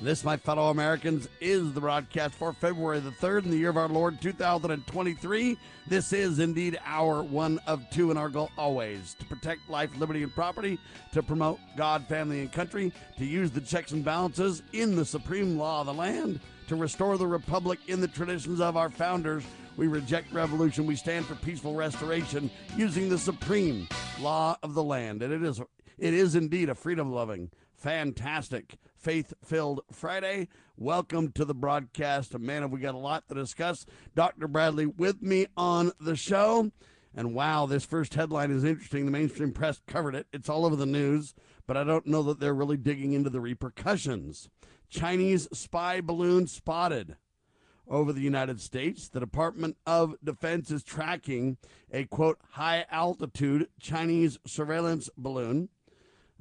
This, my fellow Americans, is the broadcast for February the 3rd in the year of our Lord 2023. This is indeed our one of two, and our goal always to protect life, liberty, and property, to promote God, family, and country, to use the checks and balances in the supreme law of the land, to restore the republic in the traditions of our founders. We reject revolution. We stand for peaceful restoration using the supreme law of the land. And it is, it is indeed a freedom loving, fantastic, faith filled Friday. Welcome to the broadcast. Man, have we got a lot to discuss. Dr. Bradley with me on the show. And wow, this first headline is interesting. The mainstream press covered it, it's all over the news, but I don't know that they're really digging into the repercussions. Chinese spy balloon spotted over the United States. The Department of Defense is tracking a quote high altitude Chinese surveillance balloon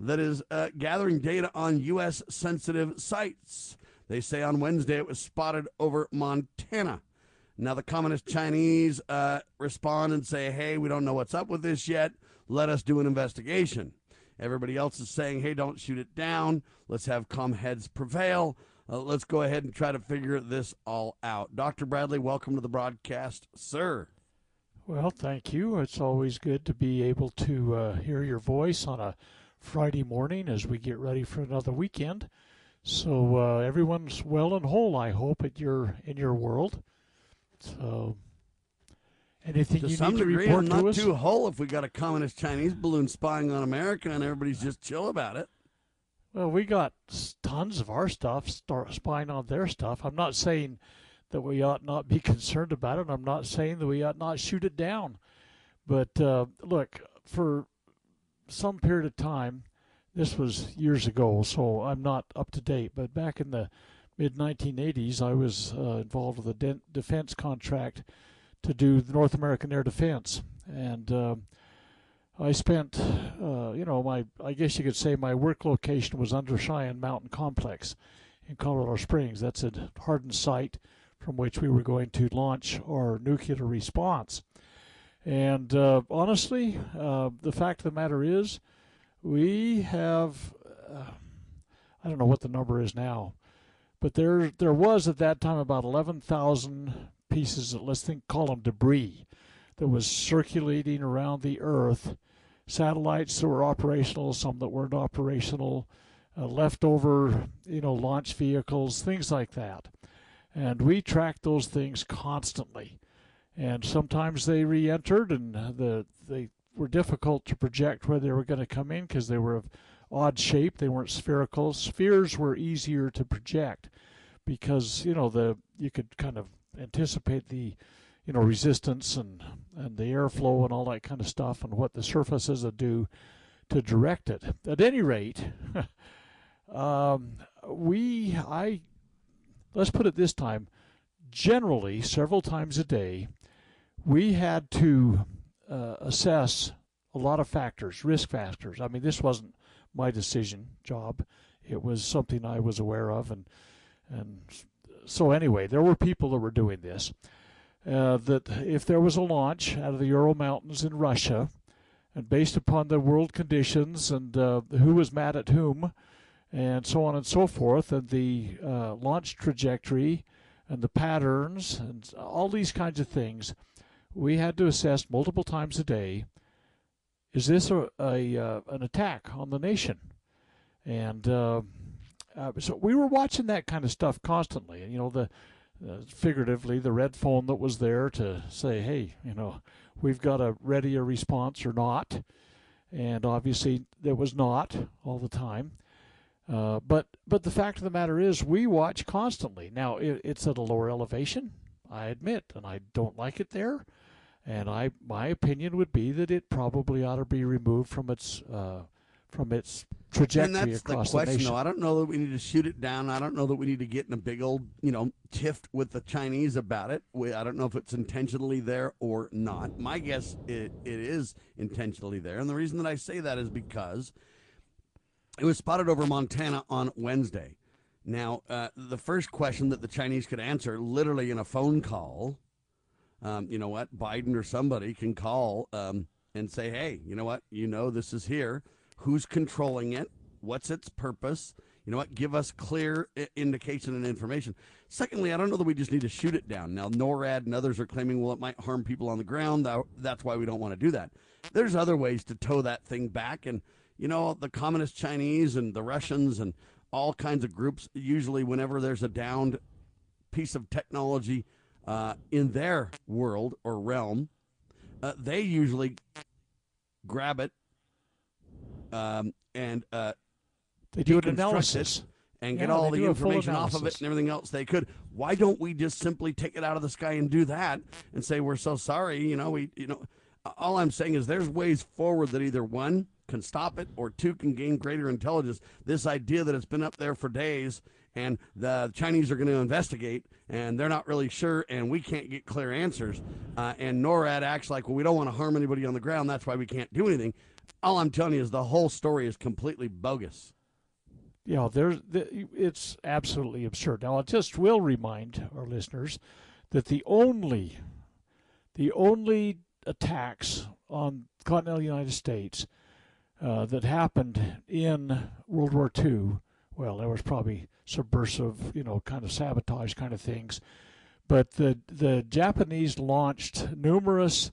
that is uh, gathering data on U.S. sensitive sites. They say on Wednesday it was spotted over Montana. Now, the Communist Chinese uh, respond and say, hey, we don't know what's up with this yet. Let us do an investigation. Everybody else is saying, hey, don't shoot it down. Let's have calm heads prevail. Uh, let's go ahead and try to figure this all out. Dr. Bradley, welcome to the broadcast, sir. Well, thank you. It's always good to be able to uh, hear your voice on a Friday morning as we get ready for another weekend. So uh, everyone's well and whole, I hope, at your in your world. So anything to you some need to degree, report I'm to not us? too whole if we got a communist Chinese balloon spying on America and everybody's just chill about it. Well, we got tons of our stuff start spying on their stuff. I'm not saying that we ought not be concerned about it. I'm not saying that we ought not shoot it down. But uh, look, for some period of time, this was years ago, so I'm not up to date. But back in the mid 1980s, I was uh, involved with a de- defense contract to do the North American Air Defense, and um I spent, uh, you know, my I guess you could say my work location was under Cheyenne Mountain Complex in Colorado Springs. That's a hardened site from which we were going to launch our nuclear response. And uh, honestly, uh, the fact of the matter is, we have, uh, I don't know what the number is now, but there there was at that time about 11,000 pieces, of, let's think, call them debris, that was circulating around the Earth. Satellites that were operational, some that weren't operational, uh, leftover, you know, launch vehicles, things like that. And we tracked those things constantly and sometimes they re-entered and the they were difficult to project where they were going to come in because they were of odd shape. They weren't spherical. Spheres were easier to project because you know the you could kind of anticipate the you know resistance and and the airflow and all that kind of stuff and what the surfaces would do to direct it. At any rate um, we i let's put it this time generally several times a day we had to uh, assess a lot of factors, risk factors. I mean, this wasn't my decision job; it was something I was aware of, and and so anyway, there were people that were doing this. Uh, that if there was a launch out of the Ural Mountains in Russia, and based upon the world conditions and uh, who was mad at whom, and so on and so forth, and the uh, launch trajectory and the patterns and all these kinds of things we had to assess multiple times a day is this a, a uh, an attack on the nation? And uh, uh, so we were watching that kind of stuff constantly. You know the uh, figuratively the red phone that was there to say hey you know we've got to ready a response or not. And obviously there was not all the time. Uh, but but the fact of the matter is we watch constantly. Now it, it's at a lower elevation I admit and I don't like it there and I, my opinion would be that it probably ought to be removed from its uh, from its trajectory and that's the across question, nation. though. I don't know that we need to shoot it down. I don't know that we need to get in a big old, you know, tiff with the Chinese about it. We, I don't know if it's intentionally there or not. My guess it, it is intentionally there, and the reason that I say that is because it was spotted over Montana on Wednesday. Now, uh, the first question that the Chinese could answer, literally in a phone call, um, you know what, Biden or somebody can call um, and say, hey, you know what, you know this is here. Who's controlling it? What's its purpose? You know what, give us clear indication and information. Secondly, I don't know that we just need to shoot it down. Now, NORAD and others are claiming, well, it might harm people on the ground. That's why we don't want to do that. There's other ways to tow that thing back. And, you know, the communist Chinese and the Russians and all kinds of groups, usually whenever there's a downed piece of technology uh, in their world or realm, uh, they usually grab it um, and uh, they do an analysis. it and get Yeah, all the do a full information off of it and everything else they could. Why don't we just simply take it out of the sky and do that and say we're so sorry? You know, we you know, all I'm saying is there's ways forward that either one can stop it or two can gain greater intelligence. This idea that it's been up there for days and the Chinese are going to investigate and they're not really sure and we can't get clear answers. Uh, and NORAD acts like, well, we don't want to harm anybody on the ground. That's why we can't do anything. All I'm telling you is the whole story is completely bogus. know, there's the, it's absolutely absurd. Now, I just will remind our listeners that the only, the only attacks on continental United States uh, that happened in World War II, well, there was probably subversive, you know, kind of sabotage kind of things, but the the Japanese launched numerous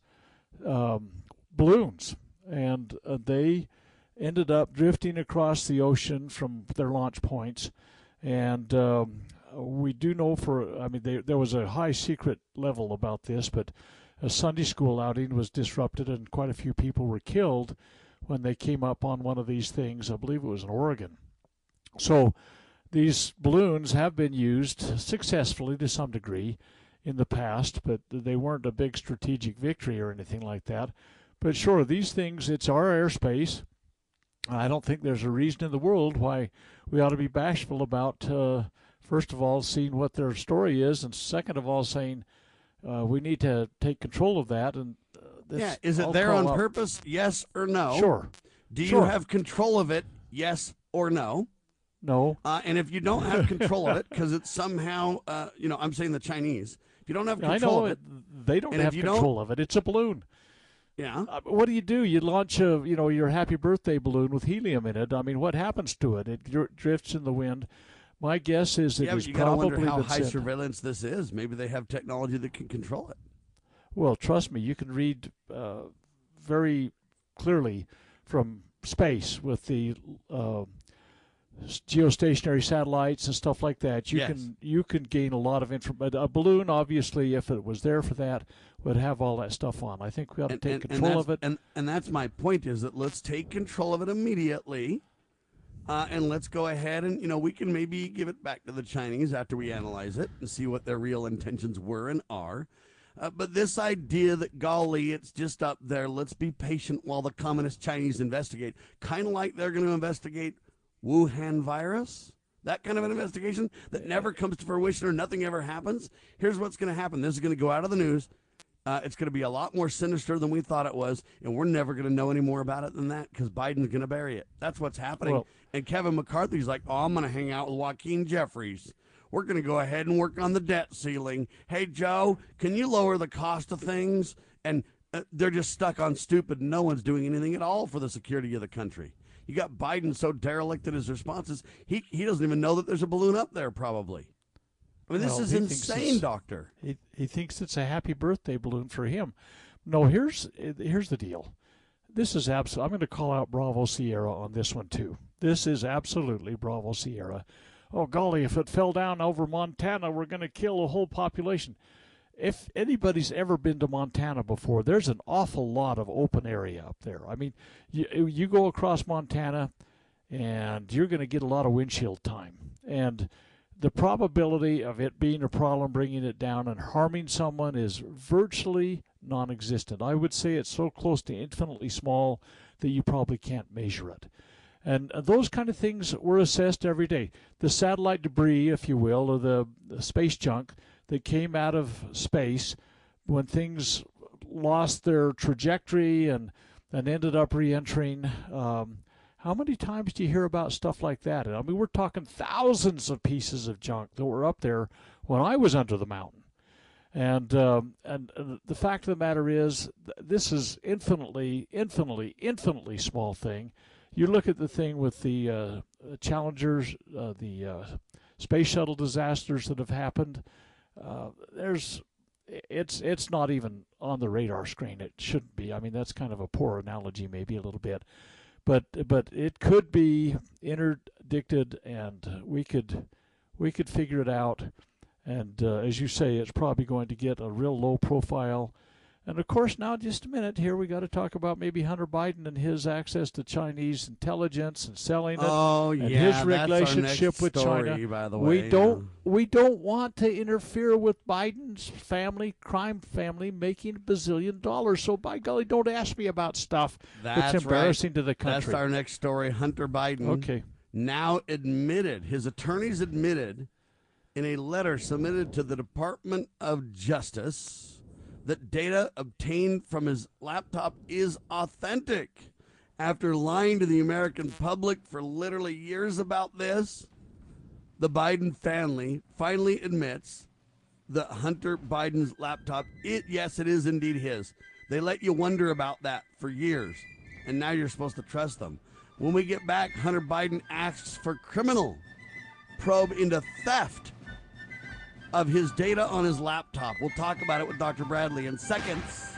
um, balloons, and uh, they ended up drifting across the ocean from their launch points. And um, we do know for, I mean, they, there was a high secret level about this, but a Sunday school outing was disrupted and quite a few people were killed when they came up on one of these things. I believe it was in Oregon. So these balloons have been used successfully to some degree in the past, but they weren't a big strategic victory or anything like that. But sure, these things, it's our airspace. I don't think there's a reason in the world why we ought to be bashful about, uh, first of all, seeing what their story is, and second of all, saying uh, we need to take control of that. And uh, this, Yeah, is it I'll there on up- purpose? Yes or no? Sure. Do you Sure. have control of it? Yes or no? No. Uh, and if you don't have control of it, because it's somehow, uh, you know, I'm saying the Chinese. If you don't have control of it. it, They don't have you don't- control of it. It's a balloon. yeah, Uh, what do you do? You launch a, you know, your happy birthday balloon with helium in it. I mean, what happens to it? It dr- drifts in the wind. My guess is it yeah, but you got to probably how high sent- surveillance this is. Maybe they have technology that can control it. Well, trust me, you can read uh, very clearly from space with the uh, geostationary satellites and stuff like that. You Yes. can you can gain a lot of information. A balloon, obviously, if it was there for that, would have all that stuff on. I think we ought to take control that's, of it. And and that's my point is that let's take control of it immediately, uh, and let's go ahead and you know we can maybe give it back to the Chinese after we analyze it and see what their real intentions were and are. Uh, but this idea that golly, it's just up there. Let's be patient while the communist Chinese investigate, kind of like they're going to investigate Wuhan virus. That kind of an investigation that never comes to fruition or nothing ever happens. Here's what's going to happen. This is going to go out of the news. Uh, it's going to be a lot more sinister than we thought it was, and we're never going to know any more about it than that because Biden's going to bury it. That's what's happening. Well- and Kevin McCarthy's like, "Oh, I'm going to hang out with Hakeem Jeffries. We're going to go ahead and work on the debt ceiling. Hey, Joe, can you lower the cost of things?" And uh, they're just stuck on stupid. No one's doing anything at all for the security of the country. You got Biden so derelict in his responses, he he doesn't even know that there's a balloon up there. Probably. I mean, this Well, is insane, Doctor. He, he thinks it's a happy birthday balloon for him. No, here's here's the deal. This is absolutely. I'm going to call out Bravo Sierra on this one too. This is absolutely Bravo Sierra. Oh golly, if it fell down over Montana, we're going to kill a whole population. If anybody's ever been to Montana before, there's an awful lot of open area up there. I mean, you you go across Montana, and you're going to get a lot of windshield time. And the probability of it being a problem, bringing it down, and harming someone is virtually non existent. I would say it's so close to infinitely small that you probably can't measure it. And uh, those kind of things were assessed every day. The satellite debris, if you will, or the, the space junk that came out of space when things lost their trajectory and and ended up re-entering. Um, how many times do you hear about stuff like that? I mean, we're talking thousands of pieces of junk that were up there when I was under the mountain. And um, and the fact of the matter is, this is infinitely, infinitely, infinitely small thing. You look at the thing with the uh, Challengers, uh, the uh, space shuttle disasters that have happened. Uh, there's it's it's not even on the radar screen. It shouldn't be. I mean, that's kind of a poor analogy, maybe a little bit, but but it could be interdicted, and we could we could figure it out. And uh, as you say, it's probably going to get a real low profile and of course, now just a minute here, we got to talk about maybe Hunter Biden and his access to Chinese intelligence and selling it. Oh and yeah, his relationship with story, China. By the way, we don't we don't want to interfere with Biden's family, crime family, making a bazillion dollars. So by golly, don't ask me about stuff that's, that's embarrassing right. to the country. That's our next story. Hunter Biden. Okay. Now admitted, his attorneys admitted in a letter submitted to the Department of Justice that data obtained from his laptop is authentic. After lying to the American public for literally years about this, the Biden family finally admits that Hunter Biden's laptop, it yes, it is indeed his. They let you wonder about that for years, and now you're supposed to trust them. When we get back, Hunter Biden asks for criminal probe into theft of his data on his laptop. We'll talk about it with Dr. Bradley in seconds.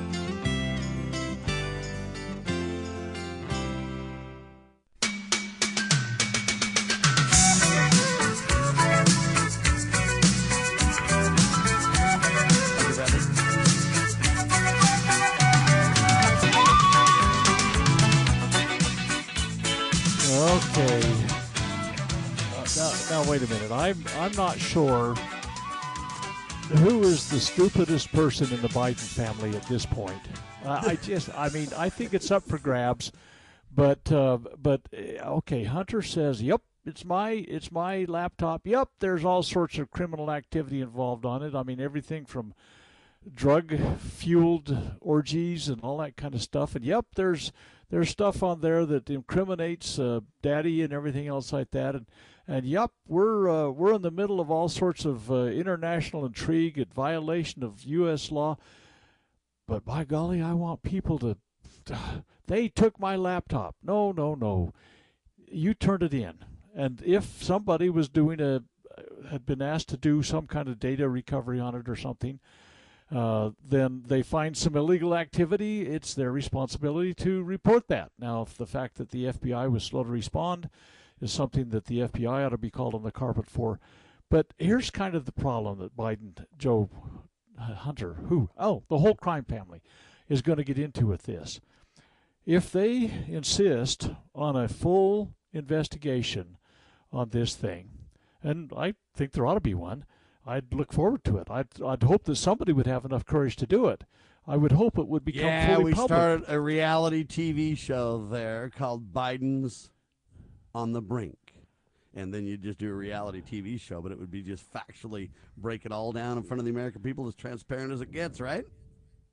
I'm not sure who is the stupidest person in the Biden family at this point. Uh, I just I mean I think it's up for grabs, but uh, but uh, okay. Hunter says, "Yep, it's my it's my laptop. Yep, there's all sorts of criminal activity involved on it. I mean everything from." drug fueled orgies and all that kind of stuff and yep there's there's stuff on there that incriminates uh, daddy and everything else like that and and yep we're uh, we're in the middle of all sorts of uh, international intrigue and violation of US law. But by golly I want people to they took my laptop. No no no. You turned it in. And if somebody was doing a had been asked to do some kind of data recovery on it or something, uh, then they find some illegal activity, it's their responsibility to report that. Now, if the fact that the FBI was slow to respond is something that the FBI ought to be called on the carpet for. But here's kind of the problem that Biden, Joe Hunter, who, oh, the whole crime family is going to get into with this. If they insist on a full investigation on this thing, and I think there ought to be one, I'd look forward to it. I'd, I'd hope that somebody would have enough courage to do it. I would hope it would become yeah, fully we public. started a reality TV show there called Biden's on the Brink. And then you'd just do a reality TV show, but it would be just factually break it all down in front of the American people as transparent as it gets, right?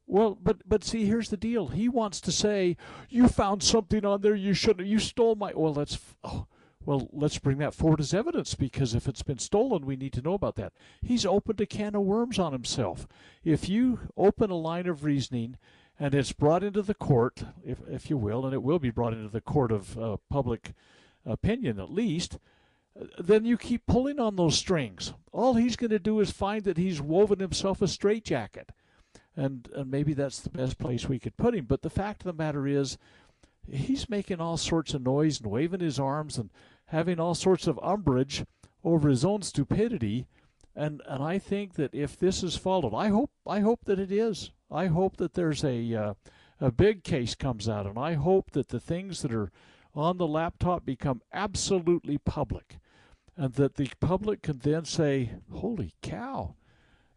Well, but but see, here's the deal. He wants to say you found something on there you shouldn't. You stole my. Well, that's. Oh, well, let's bring that forward as evidence because if it's been stolen, we need to know about that. He's opened a can of worms on himself. If you open a line of reasoning and it's brought into the court, if, if you will, and it will be brought into the court of uh, public opinion at least, then you keep pulling on those strings. All he's going to do is find that he's woven himself a straitjacket. And, and maybe that's the best place we could put him. But the fact of the matter is, he's making all sorts of noise and waving his arms and having all sorts of umbrage over his own stupidity. And and I think that if this is followed, I hope I hope that it is. I hope that there's a uh, a big case comes out, and I hope that the things that are on the laptop become absolutely public, and that the public can then say, "Holy cow!"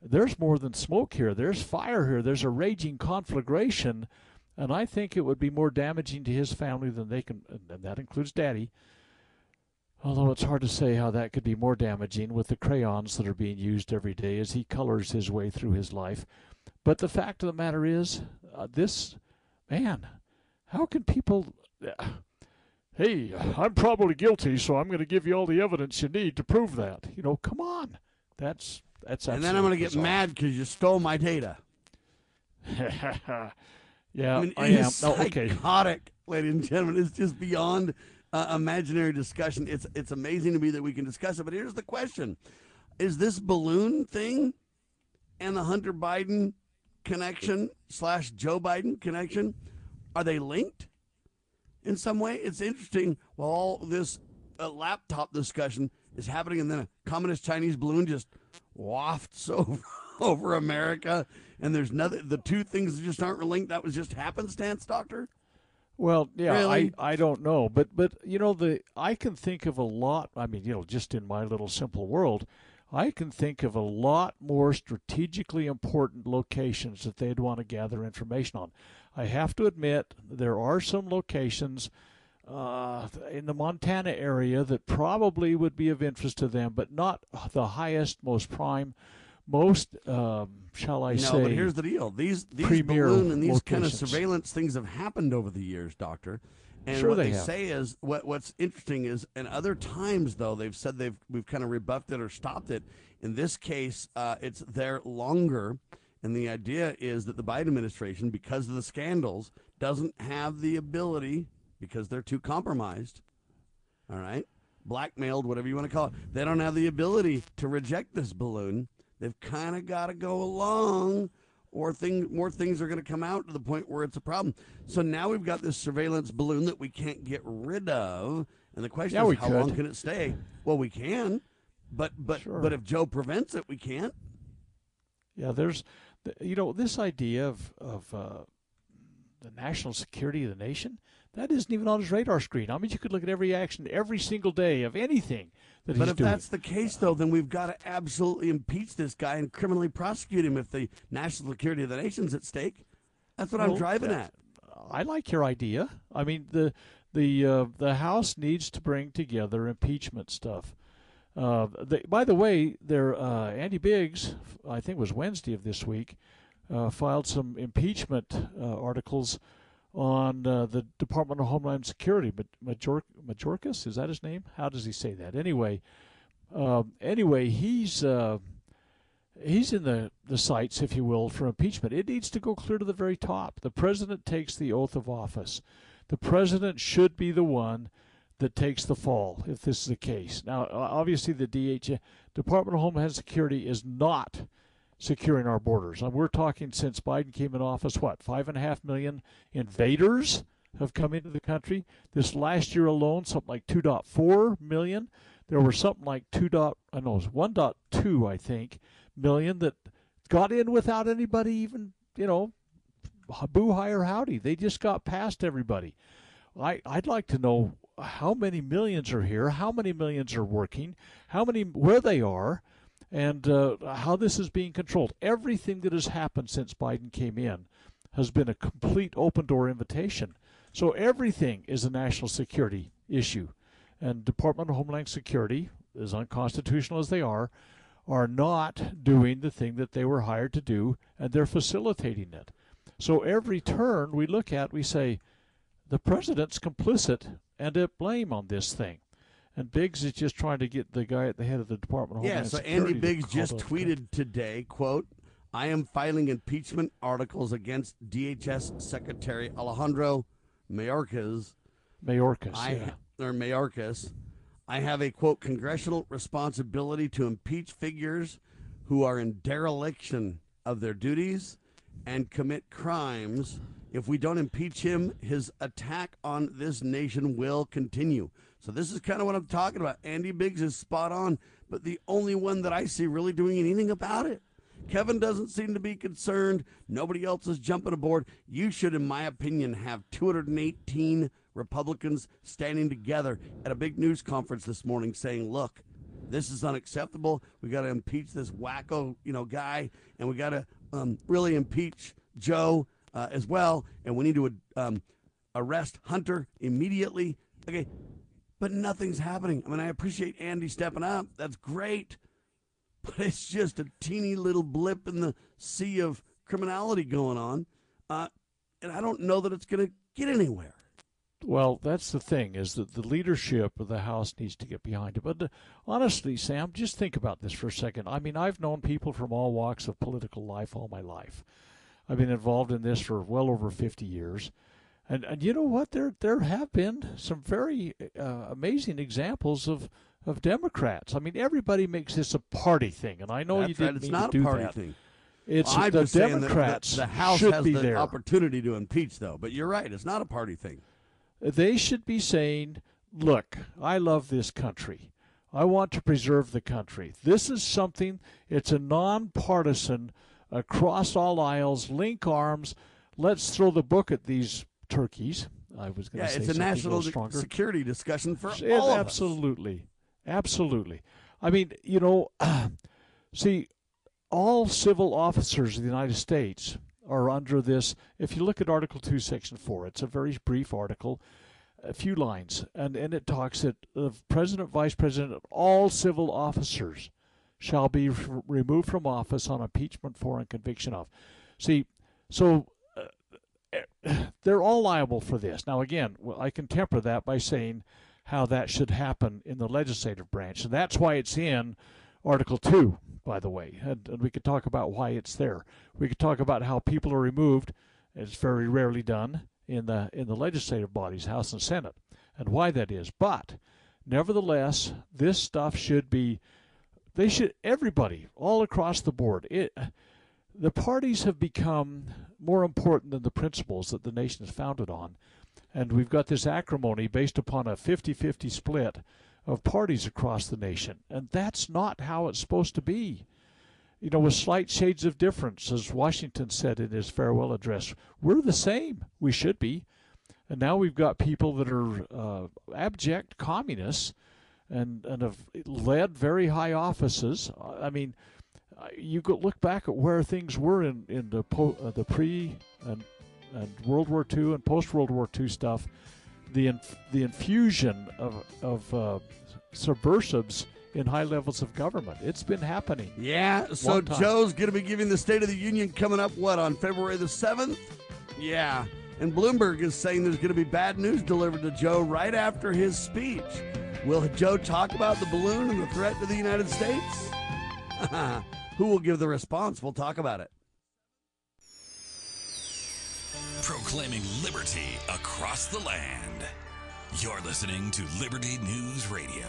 There's more than smoke here. There's fire here. There's a raging conflagration and I think it would be more damaging to his family than they can, and that includes Daddy. Although it's hard to say how that could be more damaging with the crayons that are being used every day as he colors his way through his life. But the fact of the matter is, uh, this man, how can people? Uh, hey, I'm probably guilty, so I'm going to give you all the evidence you need to prove that. You know, come on, that's that's. And then I'm going to get mad because you stole my data. Yeah, I, mean, I am. is No, okay. psychotic, ladies and gentlemen. It's just beyond uh, imaginary discussion. It's it's amazing to me that we can discuss it. But here's the question: Is this balloon thing and the Hunter Biden connection slash Joe Biden connection are they linked in some way? It's interesting. While all this uh, laptop discussion is happening, and then a communist Chinese balloon just wafts over over America, and there's nothing. The two things just aren't linked. That was just happenstance, Doctor. Well, yeah, Really? I, I don't know, but but you know the I can think of a lot. I mean, you know, just in my little simple world, I can think of a lot more strategically important locations that they'd want to gather information on. I have to admit there are some locations uh, in the Montana area that probably would be of interest to them, but not the highest, most prime, most um, shall I no, say? but here's the deal: these these balloon and these kind of surveillance things have happened over the years, Doctor. And Sure what they they, say is what what's interesting is, and other times though they've said they've we've kind of rebuffed it or stopped it. In this case, uh, it's there longer, and the idea is that the Biden administration, because of the scandals, doesn't have the ability because they're too compromised. All right, blackmailed, whatever you want to call it. They don't have the ability to reject this balloon. They've kind of got to go along, or thing more things are going to come out to the point where it's a problem. So now we've got this surveillance balloon that we can't get rid of, and the question Yeah, is how long can it stay? Well, we can, but but Sure. but if Joe prevents it, we can't. Yeah, there's, th- you know, this idea of of uh, the national security of the nation that isn't even on his radar screen. I mean, you could look at every action every single day of anything that he's But if doing. that's the case, though, then we've got to absolutely impeach this guy and criminally prosecute him if the national security of the nation's at stake. That's what I'm driving at. I like your idea. I mean, the the uh, the House needs to bring together impeachment stuff. Uh, by the way, there uh, Andy Biggs, I think was Wednesday of this week, uh, filed some impeachment uh, articles on uh, the Department of Homeland Security. But Major- Majorcas is that his name? How does he say that? Anyway, um, anyway, he's. He's in the, the sights, if you will, for impeachment. It needs to go clear to the very top. The president takes the oath of office. The president should be the one that takes the fall if this is the case. Now, obviously, the DH, uh, Department of Homeland Security is not securing our borders. And we're talking since Biden came in office, what, five and a half million invaders have come into the country. This last year alone, something like 2.4 million. There were something like 2. Dot, I know it was 1.2, I think, million that got in without anybody even, you know, boo hi or howdy. They just got past everybody. I, I'd like to know how many millions are here, how many millions are working, how many where they are, and uh, how this is being controlled. Everything that has happened since Biden came in has been a complete open door invitation. So everything is a national security issue, and Department of Homeland Security, as unconstitutional as they are, are not doing the thing that they were hired to do, and they're facilitating it. So every turn we look at, we say, the president's complicit and at blame on this thing. And Biggs is just trying to get the guy at the head of the Department of yeah, Homeland so Security. Andy Biggs to just tweeted guys. today, quote, I am filing impeachment articles against DHS Secretary Alejandro Mayorkas. Mayorkas. I yeah. or Mayorkas. I have a quote congressional responsibility to impeach figures who are in dereliction of their duties and commit crimes. If we don't impeach him, his attack on this nation will continue. So this is kind of what I'm talking about. Andy Biggs is spot on, but the only one that I see really doing anything about it. Kevin doesn't seem to be concerned. Nobody else is jumping aboard. You should, in my opinion, have 218 Republicans standing together at a big news conference this morning saying, look, this is unacceptable. We got to impeach this wacko, you know, guy, and we got to um, really impeach Joe uh, as well. And we need to um, arrest Hunter immediately. Okay, but nothing's happening. I mean, I appreciate Andy stepping up. That's great but it's just a teeny little blip in the sea of criminality going on. Uh, and I don't know that it's going to get anywhere. Well, that's the thing is that the leadership of the House needs to get behind it. But uh, honestly, Sam, just think about this for a second. I mean, I've known people from all walks of political life all my life. I've been involved in this for well over 50 years. And, and you know what? There there have been some very uh, amazing examples of, of Democrats. I mean, everybody makes this a party thing, and I know That's you didn't right. It's mean not to a do party that. thing. It's I'm the just saying that- Democrats that the House should has be the there. opportunity to impeach, though. But you're right; it's not a party thing. they should be saying, look, I love this country. I want to preserve the country. This is something, it's a nonpartisan, across all aisles, link arms. Let's throw the book at these turkeys. I was going Yeah, to say it's a national security discussion for It- all of us. absolutely, absolutely. I mean, you know, see, all civil officers of the United States are under this. If you look at Article Two, Section Four, it's a very brief article, a few lines, and and it talks that the president, vice president, and all civil officers shall be removed from office on impeachment for and conviction of. See, so uh, eh, they're all liable for this. Now, again, well, I can temper that by saying how that should happen in the legislative branch. And that's why it's in Article 2, by the way. And, and we could talk about why it's there. We could talk about how people are removed. It's very rarely done in the in the legislative bodies, House and Senate, and why that is. But nevertheless, this stuff should be they should everybody all across the board. It the parties have become more important than the principles that the nation is founded on. And we've got this acrimony based upon a 50 50 split of parties across the nation. And that's not how it's supposed to be. You know, with slight shades of difference, as Washington said in his farewell address, we're the same. We should be. And now we've got people that are uh, abject communists and, and have led very high offices. I mean, you go look back at where things were in in the po- uh, the pre and and World War II and post World War II stuff, the inf- the infusion of of uh, subversives in high levels of government. It's been happening. Yeah, so Joe's going to be giving the State of the Union coming up, what, on February the 7th? Yeah. And Bloomberg is saying there's going to be bad news delivered to Joe right after his speech. Will Joe talk about the balloon and the threat to the United States? Who will give the response? We'll talk about it. Proclaiming liberty across the land. You're listening to Liberty News Radio.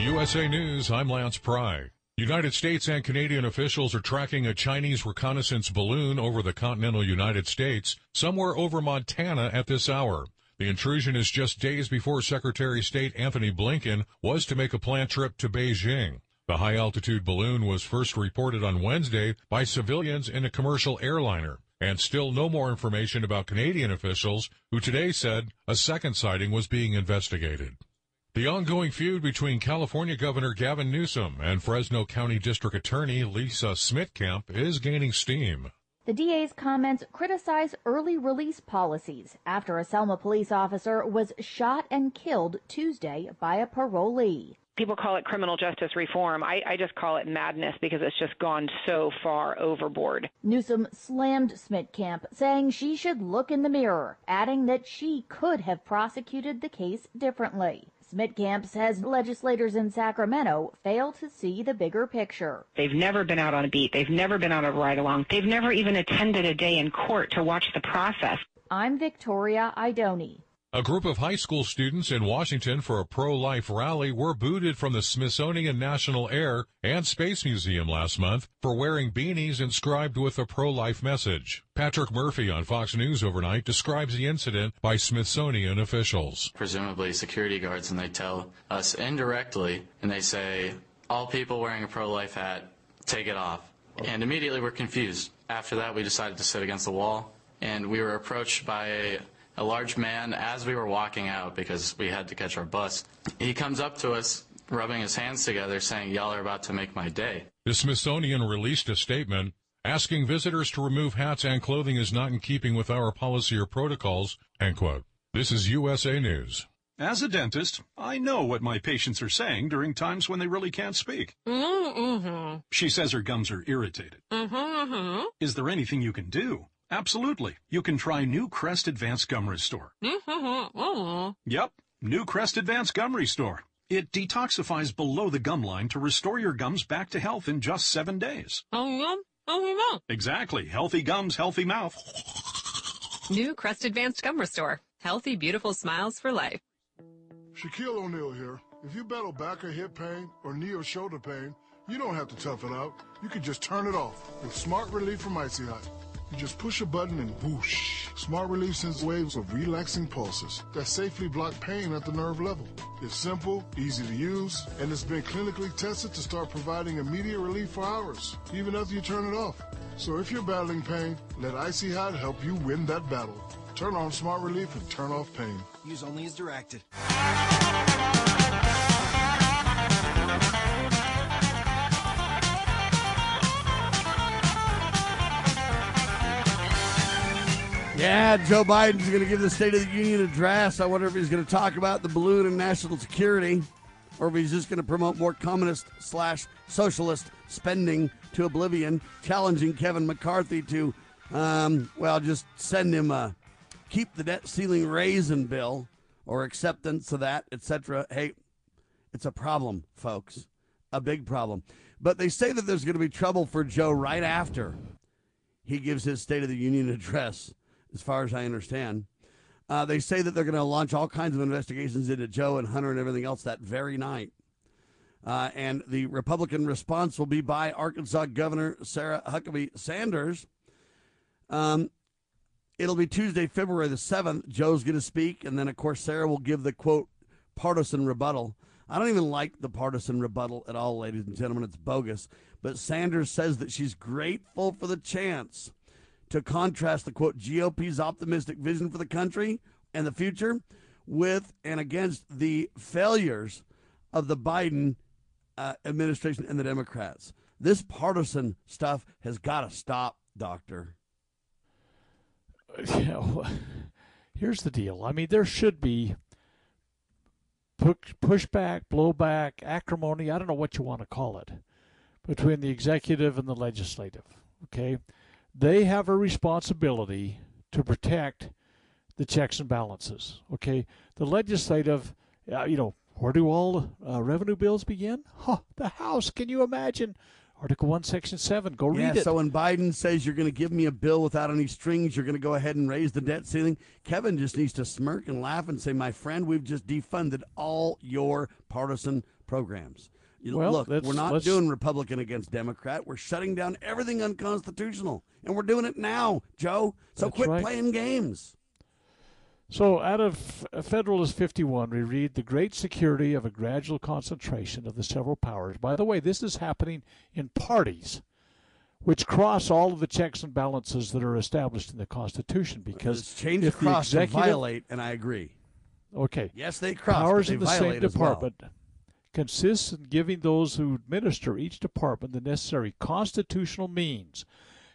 USA News, I'm Lance Pry. United States and Canadian officials are tracking a Chinese reconnaissance balloon over the continental United States, somewhere over Montana at this hour. The intrusion is just days before Secretary of State Antony Blinken was to make a planned trip to Beijing. The high altitude balloon was first reported on Wednesday by civilians in a commercial airliner, and still no more information about Canadian officials who today said a second sighting was being investigated. The ongoing feud between California Governor Gavin Newsom and Fresno County District Attorney Lisa Smittcamp is gaining steam. The DA's comments criticize early release policies after a Selma police officer was shot and killed Tuesday by a parolee. People call it criminal justice reform. I, I just call it madness because it's just gone so far overboard. Newsom slammed Smittcamp, saying she should look in the mirror, adding that she could have prosecuted the case differently. Smittcamp says legislators in Sacramento fail to see the bigger picture. They've never been out on a beat. They've never been on a ride along. They've never even attended a day in court to watch the process. I'm Victoria Idoni. A group of high school students in Washington for a pro-life rally were booted from the Smithsonian National Air and Space Museum last month for wearing beanies inscribed with a pro-life message. Patrick Murphy on Fox News overnight describes the incident by Smithsonian officials. Presumably security guards, and they tell us indirectly, and they say, all people wearing a pro-life hat, take it off. And immediately we're confused. After that, we decided to sit against the wall, and we were approached by a a large man as we were walking out because we had to catch our bus. He comes up to us, rubbing his hands together, saying, Y'all are about to make my day. The Smithsonian released a statement asking visitors to remove hats and clothing is not in keeping with our policy or protocols. End quote. This is USA News. As a dentist, I know what my patients are saying during times when they really can't speak. Mm-hmm. She says her gums are irritated. Mm-hmm. Is there anything you can do? Absolutely. You can try New Crest Advanced Gum Restore. Mm-hmm. Yep, New Crest Advanced Gum Restore. It detoxifies below the gum line to restore your gums back to health in just seven days. Healthy gum, healthy mouth. Exactly. Healthy gums, healthy mouth. New Crest Advanced Gum Restore. Healthy, beautiful smiles for life. Shaquille O'Neal here. If you battle back or hip pain or knee or shoulder pain, you don't have to tough it out. You can just turn it off with Smart Relief from Icy Hot. You just push a button and whoosh. Smart Relief sends waves of relaxing pulses that safely block pain at the nerve level. It's simple, easy to use, and it's been clinically tested to start providing immediate relief for hours, even after you turn it off. So if you're battling pain, let Icy Hot help you win that battle. Turn on Smart Relief and turn off pain. Use only as directed. Yeah, Joe Biden's going to give the State of the Union address. I wonder if he's going to talk about the balloon and national security, or if he's just going to promote more communist slash socialist spending to oblivion, challenging Kevin McCarthy to, um, well, just send him a keep the debt ceiling raising bill or acceptance of that, etc. Hey, it's a problem, folks, a big problem. But they say that there's going to be trouble for Joe right after he gives his State of the Union address as far as I understand. Uh, they say that they're going to launch all kinds of investigations into Joe and Hunter and everything else that very night. Uh, and the Republican response will be by Arkansas Governor Sarah Huckabee Sanders. Um, it'll be Tuesday, February the 7th. Joe's going to speak, and then, of course, Sarah will give the quote partisan rebuttal. I don't even like the partisan rebuttal at all, ladies and gentlemen. It's bogus. But Sanders says that she's grateful for the chance to contrast the quote GOP's optimistic vision for the country and the future with and against the failures of the Biden uh, administration and the Democrats. This partisan stuff has got to stop, Doctor. Yeah, well, here's the deal. I mean, there should be push, pushback, blowback, acrimony. I don't know what you want to call it between the executive and the legislative. Okay, they have a responsibility to protect the checks and balances. Okay, the legislative, uh, you know, where do all uh, revenue bills begin? Huh, the House. Can you imagine Article 1, Section 7. Go yeah, read it. so when Biden says you're going to give me a bill without any strings, you're going to go ahead and raise the debt ceiling, Kevin just needs to smirk and laugh and say, my friend, we've just defunded all your partisan programs. You, Well, look, we're not doing Republican against Democrat. We're shutting down everything unconstitutional. And we're doing it now, Joe. So quit right. playing games. So, out of uh, Federalist 51, we read the great security of a gradual concentration of the several powers. By the way, this is happening in parties which cross all of the checks and balances that are established in the Constitution. Because It's change if the across to executive, violate, and I agree. okay, Yes, they cross, powers they in the same as well. Consists in giving those who administer each department the necessary constitutional means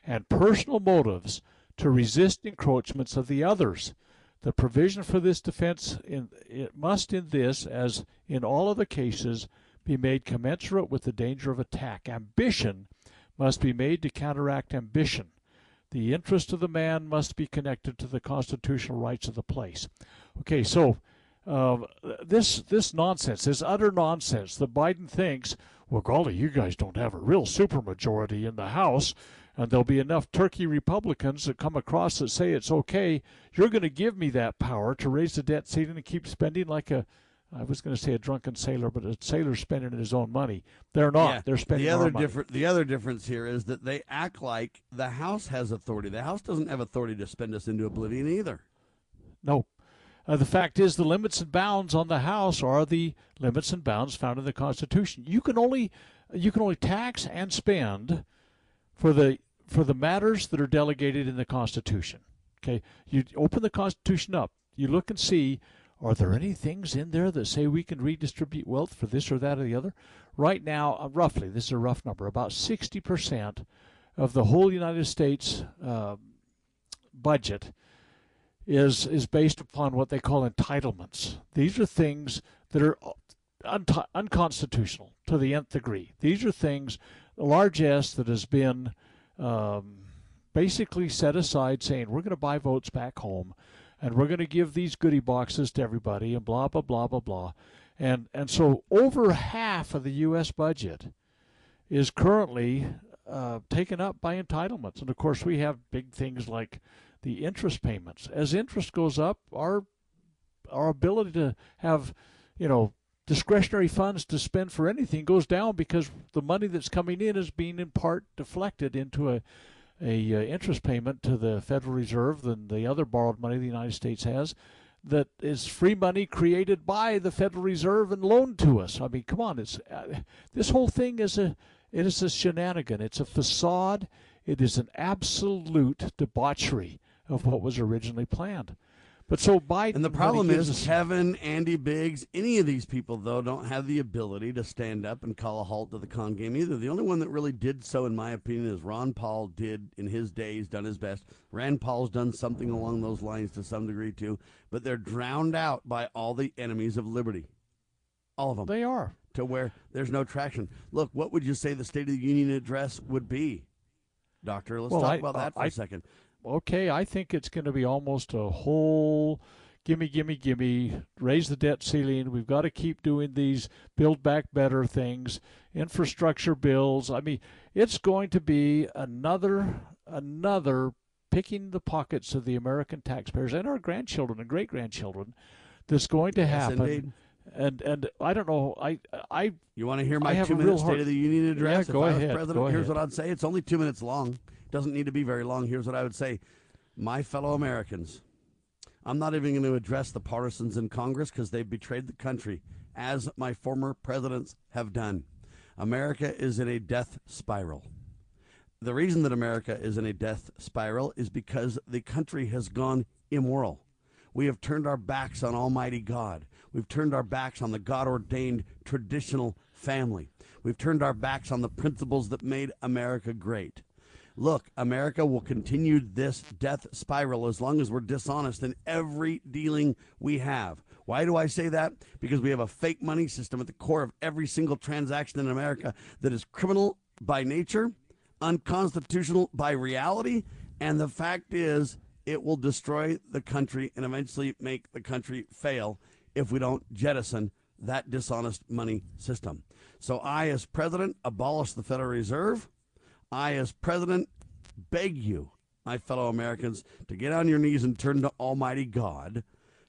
and personal motives to resist encroachments of the others. The provision for this defense in, it must in this, as in all other cases, be made commensurate with the danger of attack. Ambition must be made to counteract ambition. The interest of the man must be connected to the constitutional rights of the place. Okay, so um, this this nonsense, this utter nonsense that Biden thinks, well, golly, you guys don't have a real supermajority in the House, and there'll be enough turkey Republicans that come across that say it's okay. You're going to give me that power to raise the debt ceiling and keep spending like a, I was going to say a drunken sailor, but a sailor spending his own money. They're not. Yeah. They're spending the other money. different. The other difference here is that they act like the House has authority. The House doesn't have authority to spend us into oblivion either. No. Uh, the fact is, the limits and bounds on the House are the limits and bounds found in the Constitution. You can only you can only tax and spend for the for the matters that are delegated in the Constitution. Okay, you open the Constitution up, you look and see. Are there any things in there that say we can redistribute wealth for this or that or the other? Right now, uh, roughly, this is a rough number, about 60% of the whole United States uh, budget is is based upon what they call entitlements. These are things that are un- unconstitutional to the nth degree. These are things, a that has been um, basically set aside, saying we're going to buy votes back home, and we're going to give these goodie boxes to everybody, and blah blah blah blah blah, and and so over half of the U.S. budget is currently uh, taken up by entitlements, and of course we have big things like the interest payments. As interest goes up, our our ability to have, you know, discretionary funds to spend for anything goes down because the money that's coming in is being in part deflected into a a uh, interest payment to the Federal Reserve than the other borrowed money the United States has that is free money created by the Federal Reserve and loaned to us. I mean, come on, it's uh, this whole thing is a it is a shenanigan. It's a facade. It is an absolute debauchery of what was originally planned. But so Biden And the problem is, us- Kevin, Andy Biggs, any of these people, though, don't have the ability to stand up and call a halt to the con game either. The only one that really did so, in my opinion, is Ron Paul did in his days, done his best. Rand Paul's done something along those lines to some degree, too. But they're drowned out by all the enemies of liberty. All of them. They are. To where there's no traction. Look, what would you say the State of the Union address would be? Doctor, let's Well, talk I- about that uh, for I- a second. Okay, I think it's going to be almost a whole gimme, gimme, gimme, raise the debt ceiling. We've got to keep doing these build back better things, infrastructure bills. I mean, it's going to be another, another picking the pockets of the American taxpayers and our grandchildren and great grandchildren that's going to Yes, happen. indeed. And and I don't know. I I You want to hear my two minute State of the Union address? Yeah, go ahead. president, go here's ahead. what I'd say. It's only two minutes long. Doesn't need to be very long. Here's what I would say. My fellow Americans, I'm not even going to address the partisans in Congress because they've betrayed the country, as my former presidents have done. America is in a death spiral. The reason that America is in a death spiral is because the country has gone immoral. We have turned our backs on Almighty God. We've turned our backs on the God ordained traditional family. We've turned our backs on the principles that made America great. Look, America will continue this death spiral as long as we're dishonest in every dealing we have. Why do I say that? Because we have a fake money system at the core of every single transaction in America that is criminal by nature, unconstitutional by reality, and the fact is it will destroy the country and eventually make the country fail if we don't jettison that dishonest money system. So I, as president, abolish the Federal Reserve. I, as president, beg you, my fellow Americans, to get on your knees and turn to Almighty God,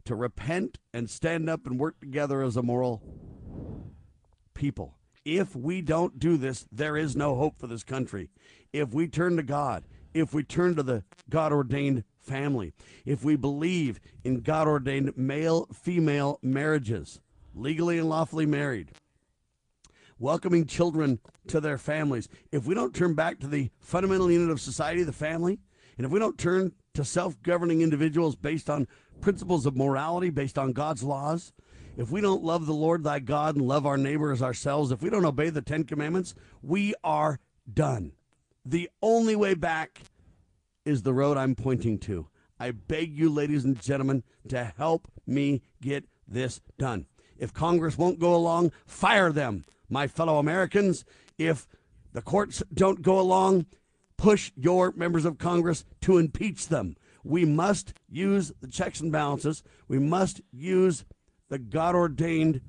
to repent and stand up and work together as a moral people. If we don't do this, there is no hope for this country. If we turn to God, if we turn to the God ordained family, if we believe in God ordained male female marriages, legally and lawfully married, welcoming children to their families, if we don't turn back to the fundamental unit of society, the family, and if we don't turn to self governing individuals based on principles of morality, based on God's laws, if we don't love the Lord thy God and love our neighbor as ourselves, if we don't obey the Ten Commandments, we are done. The only way back is the road I'm pointing to. I beg you, ladies and gentlemen, to help me get this done. If Congress won't go along, fire them, my fellow Americans. If the courts don't go along, push your members of Congress to impeach them. We must use the checks and balances. We must use the God ordained,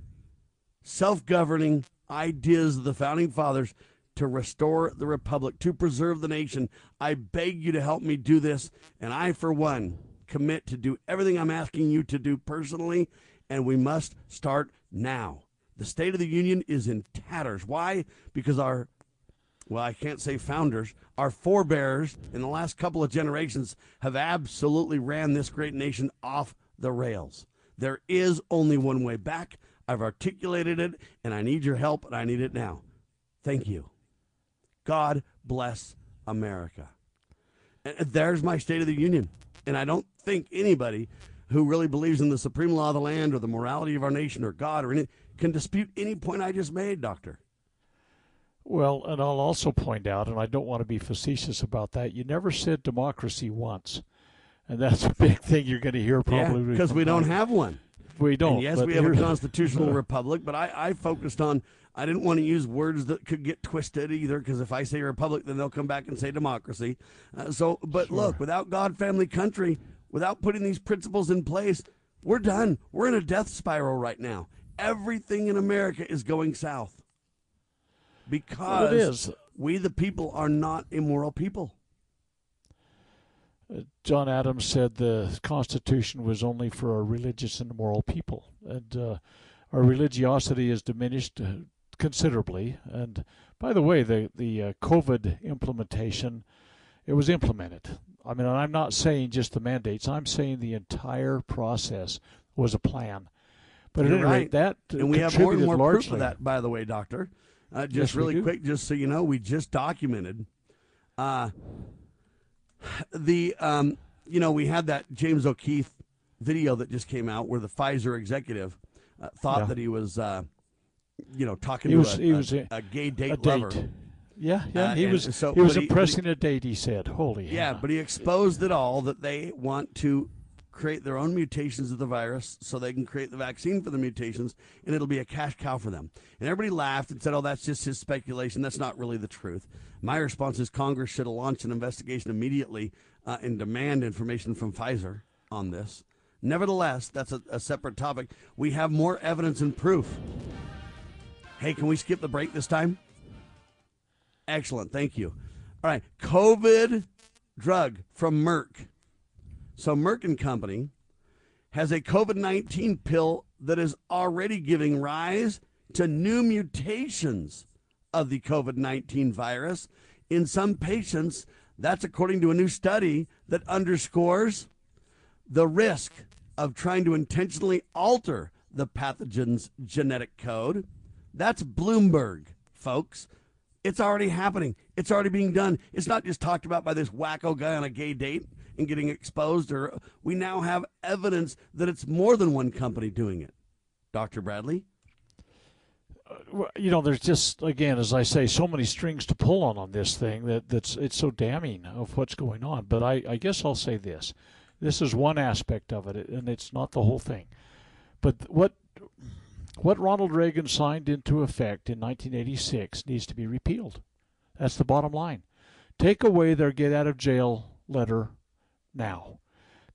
self governing ideas of the founding fathers to restore the republic, to preserve the nation. I beg you to help me do this. And I, for one, commit to do everything I'm asking you to do personally. And we must start now. The State of the Union is in tatters. Why? Because our, well, I can't say founders, our forebears in the last couple of generations have absolutely ran this great nation off the rails. There is only one way back. I've articulated it, and I need your help, and I need it now. Thank you. God bless America. And there's my State of the Union. And I don't think anybody who really believes in the supreme law of the land or the morality of our nation or God or any can dispute any point I just made, Doctor. Well, and I'll also point out, and I don't want to be facetious about that, you never said democracy once. And that's a big thing you're going to hear probably. Because from we don't have one. We don't. And yes, but we have a constitutional republic, but I, I focused on, I didn't want to use words that could get twisted either, because if I say republic, then they'll come back and say democracy. Uh, so, but look, without God, family, country, without putting these principles in place, we're done. We're in a death spiral right now. Everything in America is going south because Well, it is. we, the people, are not immoral people. Uh, John Adams said the Constitution was only for a religious and moral people, and uh, our religiosity is diminished uh, considerably. And by the way, the the uh, COVID implementation, it was implemented. I mean, I'm not saying just the mandates. I'm saying the entire process was a plan. But at You're any right. rate, that and we have more and more largely. proof of that, by the way, Doctor. Uh, just Yes, really quick, just so you know, we just documented uh, the, um, you know, we had that James O'Keefe video that just came out where the Pfizer executive uh, thought Yeah. that he was, uh, you know, talking He to was- a, he was a- a gay date a date. lover. Yeah, yeah. Uh, he was so- he was but he- impressing a date. He said, "Holy Yeah, hell." but he exposed it all that they want to create their own mutations of the virus so they can create the vaccine for the mutations and it'll be a cash cow for them. And everybody laughed and said, oh, that's just his speculation. That's not really the truth. My response is Congress should have launched an investigation immediately uh, and demand information from Pfizer on this. Nevertheless, that's a, a separate topic. We have more evidence and proof. Hey, can we skip the break this time? Excellent. Thank you. All right. COVID drug from Merck. So Merck and Company has a COVID 19 pill that is already giving rise to new mutations of the COVID 19 virus in some patients. That's according to a new study that underscores the risk of trying to intentionally alter the pathogen's genetic code. That's Bloomberg, folks. It's already happening. It's already being done. It's not just talked about by this wacko guy on a gay date and getting exposed or we now have evidence that it's more than one company doing it. Dr. Bradley? Uh, you know, there's just again, as I say, so many strings to pull on on this thing that that's it's so damning of what's going on. But I, I guess I'll say this: this is one aspect of it, and it's not the whole thing. But what what Ronald Reagan signed into effect in 1986 needs to be repealed. That's the bottom line. Take away their get out of jail letter now.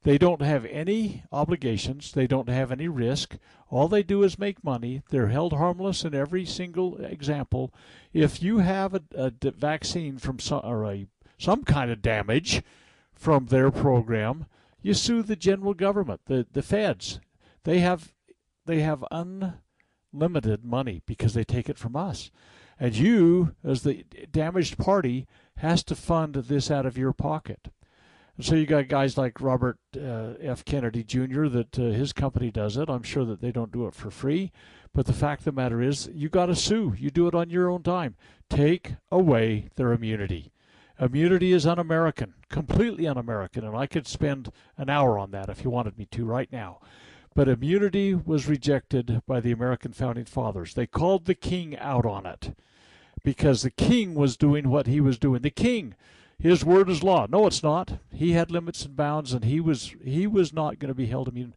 They don't have any obligations. They don't have any risk. All they do is make money. They're held harmless in every single example. If you have a vaccine from some or a some kind of damage from their program, you sue the general government, the the feds. They have they have unlimited money because they take it from us. And you, as the damaged party, has to fund this out of your pocket. And so you got guys like Robert uh, F. Kennedy Jr. that uh, his company does it. I'm sure that they don't do it for free, but the fact of the matter is, you got to sue. You do it on your own time. Take away their immunity. Immunity is un-American, completely un-American, and I could spend an hour on that if you wanted me to right now. But immunity was rejected by the American founding fathers. They called the king out on it because the king was doing what he was doing. The king, his word is law. No, it's not. He had limits and bounds, and he was he was not going to be held immune.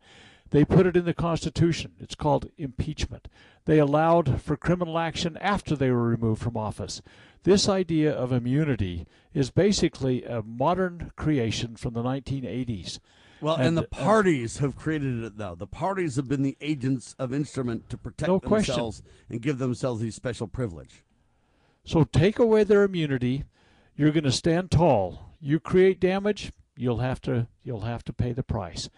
They put it in the Constitution. It's called impeachment. They allowed for criminal action after they were removed from office. This idea of immunity is basically a modern creation from the 1980s. Well, and, the uh, parties have created it, though. The parties have been the agents of instrument to protect No question. themselves and give themselves these special privilege. So take away their immunity, you're going to stand tall. You create damage, you'll have to you'll have to pay the price.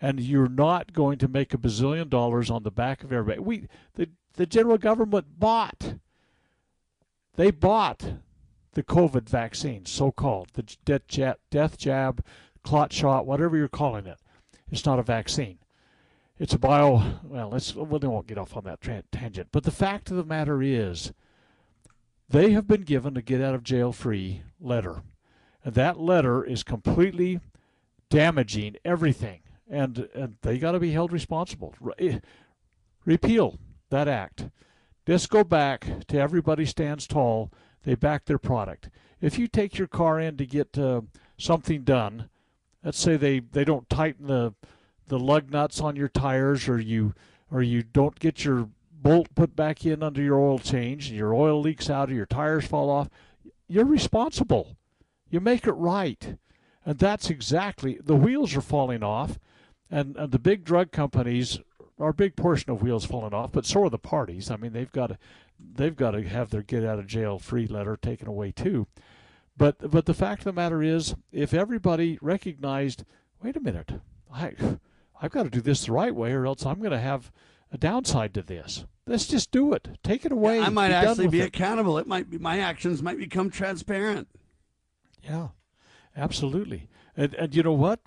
And you're not going to make a bazillion dollars on the back of everybody. We the the general government bought they bought the COVID vaccine, so called, the death jab, death jab, clot shot, whatever you're calling it. It's not a vaccine. It's a bio. Well, let's. Well, they won't get off on that tangent. But the fact of the matter is, they have been given a get out of jail free letter. And that letter is completely damaging everything. And, and they got to be held responsible. Re- repeal that act. Just go back to everybody stands tall. They back their product. If you take your car in to get uh, something done, let's say they, they don't tighten the the lug nuts on your tires, or you or you don't get your bolt put back in under your oil change, and your oil leaks out, or your tires fall off, you're responsible. You make it right, and that's exactly the wheels are falling off, and, and the big drug companies are a big portion of wheels falling off, but so are the parties. I mean, they've got to they've got to have their get out of jail free letter taken away too. But but the fact of the matter is, if everybody recognized, wait a minute, I I've got to do this the right way, or else I'm going to have a downside to this. Let's just do it. Take it away. I might Be actually be it. accountable. It might be my actions might become transparent. Yeah, absolutely. And, and you know what?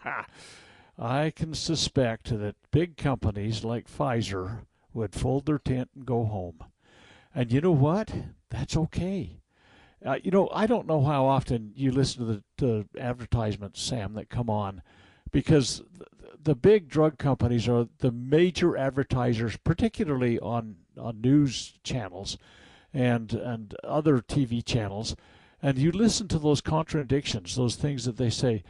I can suspect that big companies like Pfizer would fold their tent and go home. And you know what? That's okay. Uh, you know, I don't know how often you listen to the to advertisements, Sam, that come on, because the, big drug companies are the major advertisers, particularly on on news channels and and other TV channels. And you listen to those contradictions, those things that they say.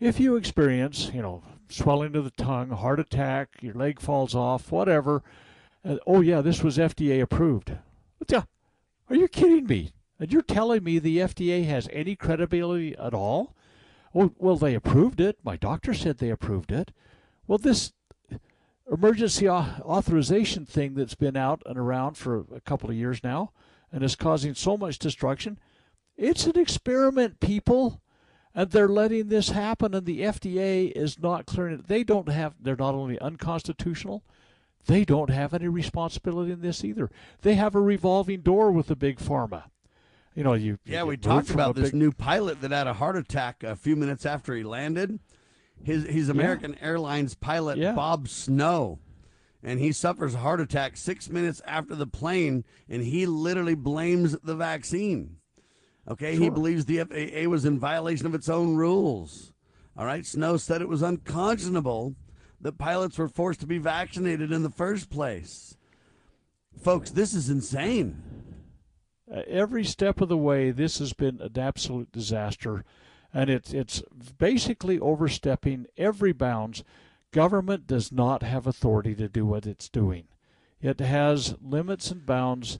If you experience, you know, swelling of the tongue, heart attack, your leg falls off, whatever, uh, oh yeah, this was FDA approved. Are you kidding me? And you're telling me the FDA has any credibility at all? Well, they approved it. My doctor said they approved it. Well, this emergency authorization thing that's been out and around for a couple of years now and is causing so much destruction, it's an experiment, people. And they're letting this happen, and the FDA is not clearing it. They don't have, they're not only unconstitutional, they don't have any responsibility in this either. They have a revolving door with the big pharma. You know, you. Yeah, you we talked about this big- new pilot that had a heart attack a few minutes after he landed. His he's American Airlines pilot Yeah. Bob Snow, and he suffers a heart attack six minutes after the plane, and he literally blames the vaccine. Okay, he believes the FAA was in violation of its own rules. All right, Snow said it was unconscionable that pilots were forced to be vaccinated in the first place. Folks, this is insane. Uh, every step of the way, this has been an absolute disaster, and it's it's basically overstepping every bounds. Government does not have authority to do what it's doing. It has limits and bounds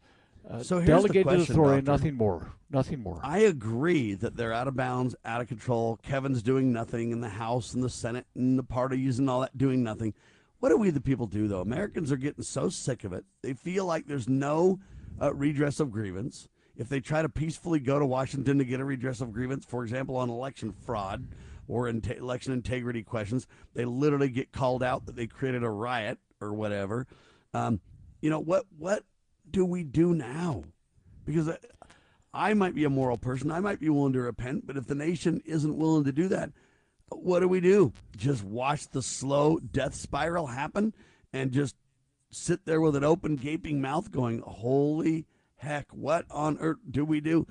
Uh, So here's the delegated question, authority, Doctor. nothing more. Nothing more. I agree that they're out of bounds, out of control. Kevin's doing nothing in the House and the Senate and the parties and all that doing nothing. What do we, the people, do though? Americans are getting so sick of it. They feel like there's no uh, redress of grievance. If they try to peacefully go to Washington to get a redress of grievance, for example, on election fraud or in election integrity questions, they literally get called out that they created a riot or whatever. Um, you know what? What do we do now? Because I, I might be a moral person. I might be willing to repent, but if the nation isn't willing to do that, what do we do? Just watch the slow death spiral happen and just sit there with an open, gaping mouth going, Holy heck, what on earth do we do?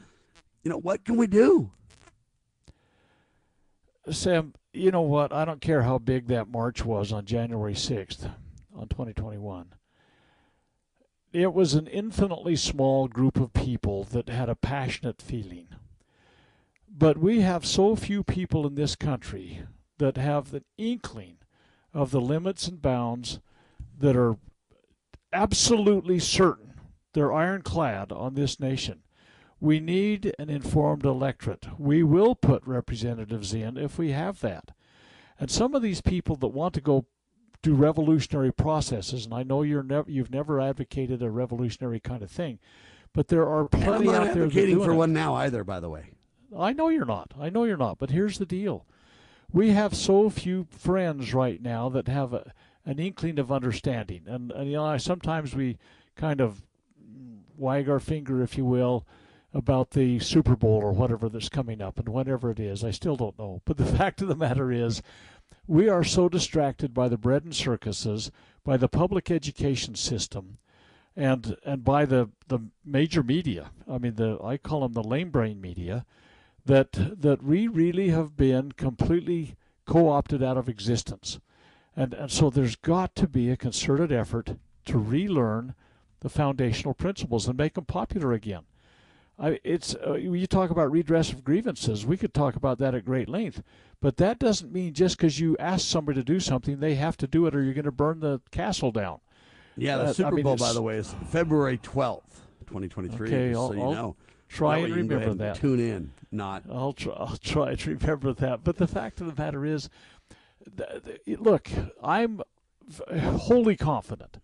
You know, what can we do? Sam, you know what? I don't care how big that march was on January 6th, on 2021. It was an infinitely small group of people that had a passionate feeling. But we have so few people in this country that have the inkling of the limits and bounds that are absolutely certain they're ironclad on this nation. We need an informed electorate. We will put representatives in if we have that. And some of these people that want to go do revolutionary processes, and I know you're never you've never advocated a revolutionary kind of thing, but there are I'm plenty not out there advocating for it. one now either, by the way. I know you're not. I know you're not. But here's the deal: we have so few friends right now that have a, an inkling of understanding, and, and you know, I, sometimes we kind of wag our finger, if you will, about the Super Bowl or whatever that's coming up, and whenever it is, I still don't know. But the fact of the matter is, we are so distracted by the bread and circuses, by the public education system, and and by the the major media. I mean, the I call them the lame brain media, that that we really have been completely co-opted out of existence, and and so there's got to be a concerted effort to relearn the foundational principles and make them popular again. I, it's uh, you talk about redress of grievances. We could talk about that at great length, but that doesn't mean just because you ask somebody to do something, they have to do it, or you're going to burn the castle down. Yeah, the Uh, I Super mean, Bowl, by the way, is February 12th, 2023. Okay, I'll, so you I'll know. try and you can go remember that. Tune in, not. I'll try. I'll try to remember that. But the fact of the matter is, look, I'm wholly confident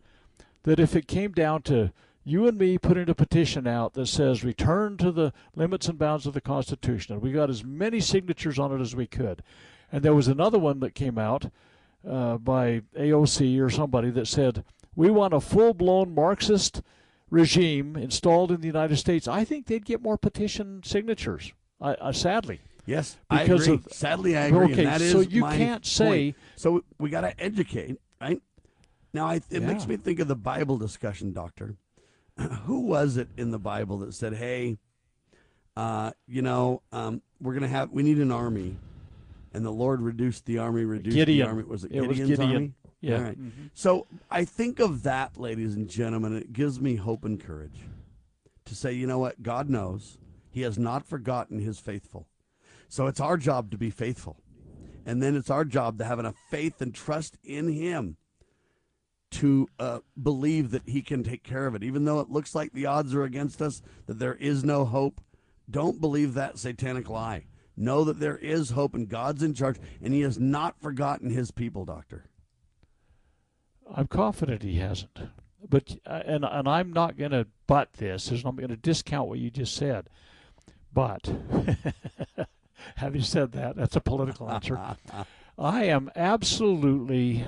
that if it came down to you and me putting a petition out that says return to the limits and bounds of the Constitution, and we got as many signatures on it as we could, and there was another one that came out uh, by AOC or somebody that said we want a full-blown Marxist regime installed in the United States. I think they'd get more petition signatures. Sadly. Yes, Because I agree. of- Sadly, I agree. Okay, and that is so you my can't say- point. So we got to educate, right? Now, I, it makes me think of the Bible discussion, Doctor. Who was it in the Bible that said, "Hey, uh, you know, um, we're gonna have we need an army," and the Lord reduced the army, reduced Gideon. the army. Was it It was Gideon. army? Yeah. All right. Mhm. So I think of that, ladies and gentlemen. It gives me hope and courage to say, you know what? God knows He has not forgotten His faithful. So it's our job to be faithful. And then it's our job to have enough faith and trust in Him to uh, believe that He can take care of it. Even though it looks like the odds are against us, that there is no hope, don't believe that satanic lie. Know that there is hope and God's in charge and He has not forgotten His people, Doctor. I'm confident he hasn't. But uh, and and I'm not going to butt this. I'm not going to discount what you just said. But having said that, that's a political answer. I am absolutely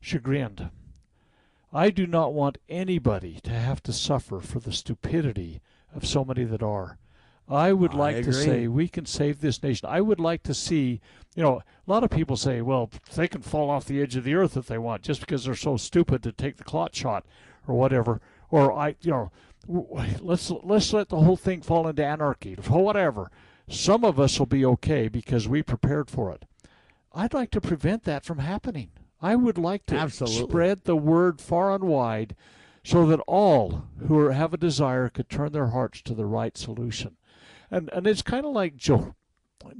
chagrined. I do not want anybody to have to suffer for the stupidity of so many that are. I would I like to say we can save this nation. I would like to see, you know, a lot of people say, well, they can fall off the edge of the earth if they want, just because they're so stupid to take the clot shot or whatever. Or I, you know, let's let's let the whole thing fall into anarchy or whatever. Some of us will be okay because we prepared for it. I'd like to prevent that from happening. I would like to Absolutely. spread the word far and wide so that all who are, have a desire could turn their hearts to the right solution. And and it's kind of like jo-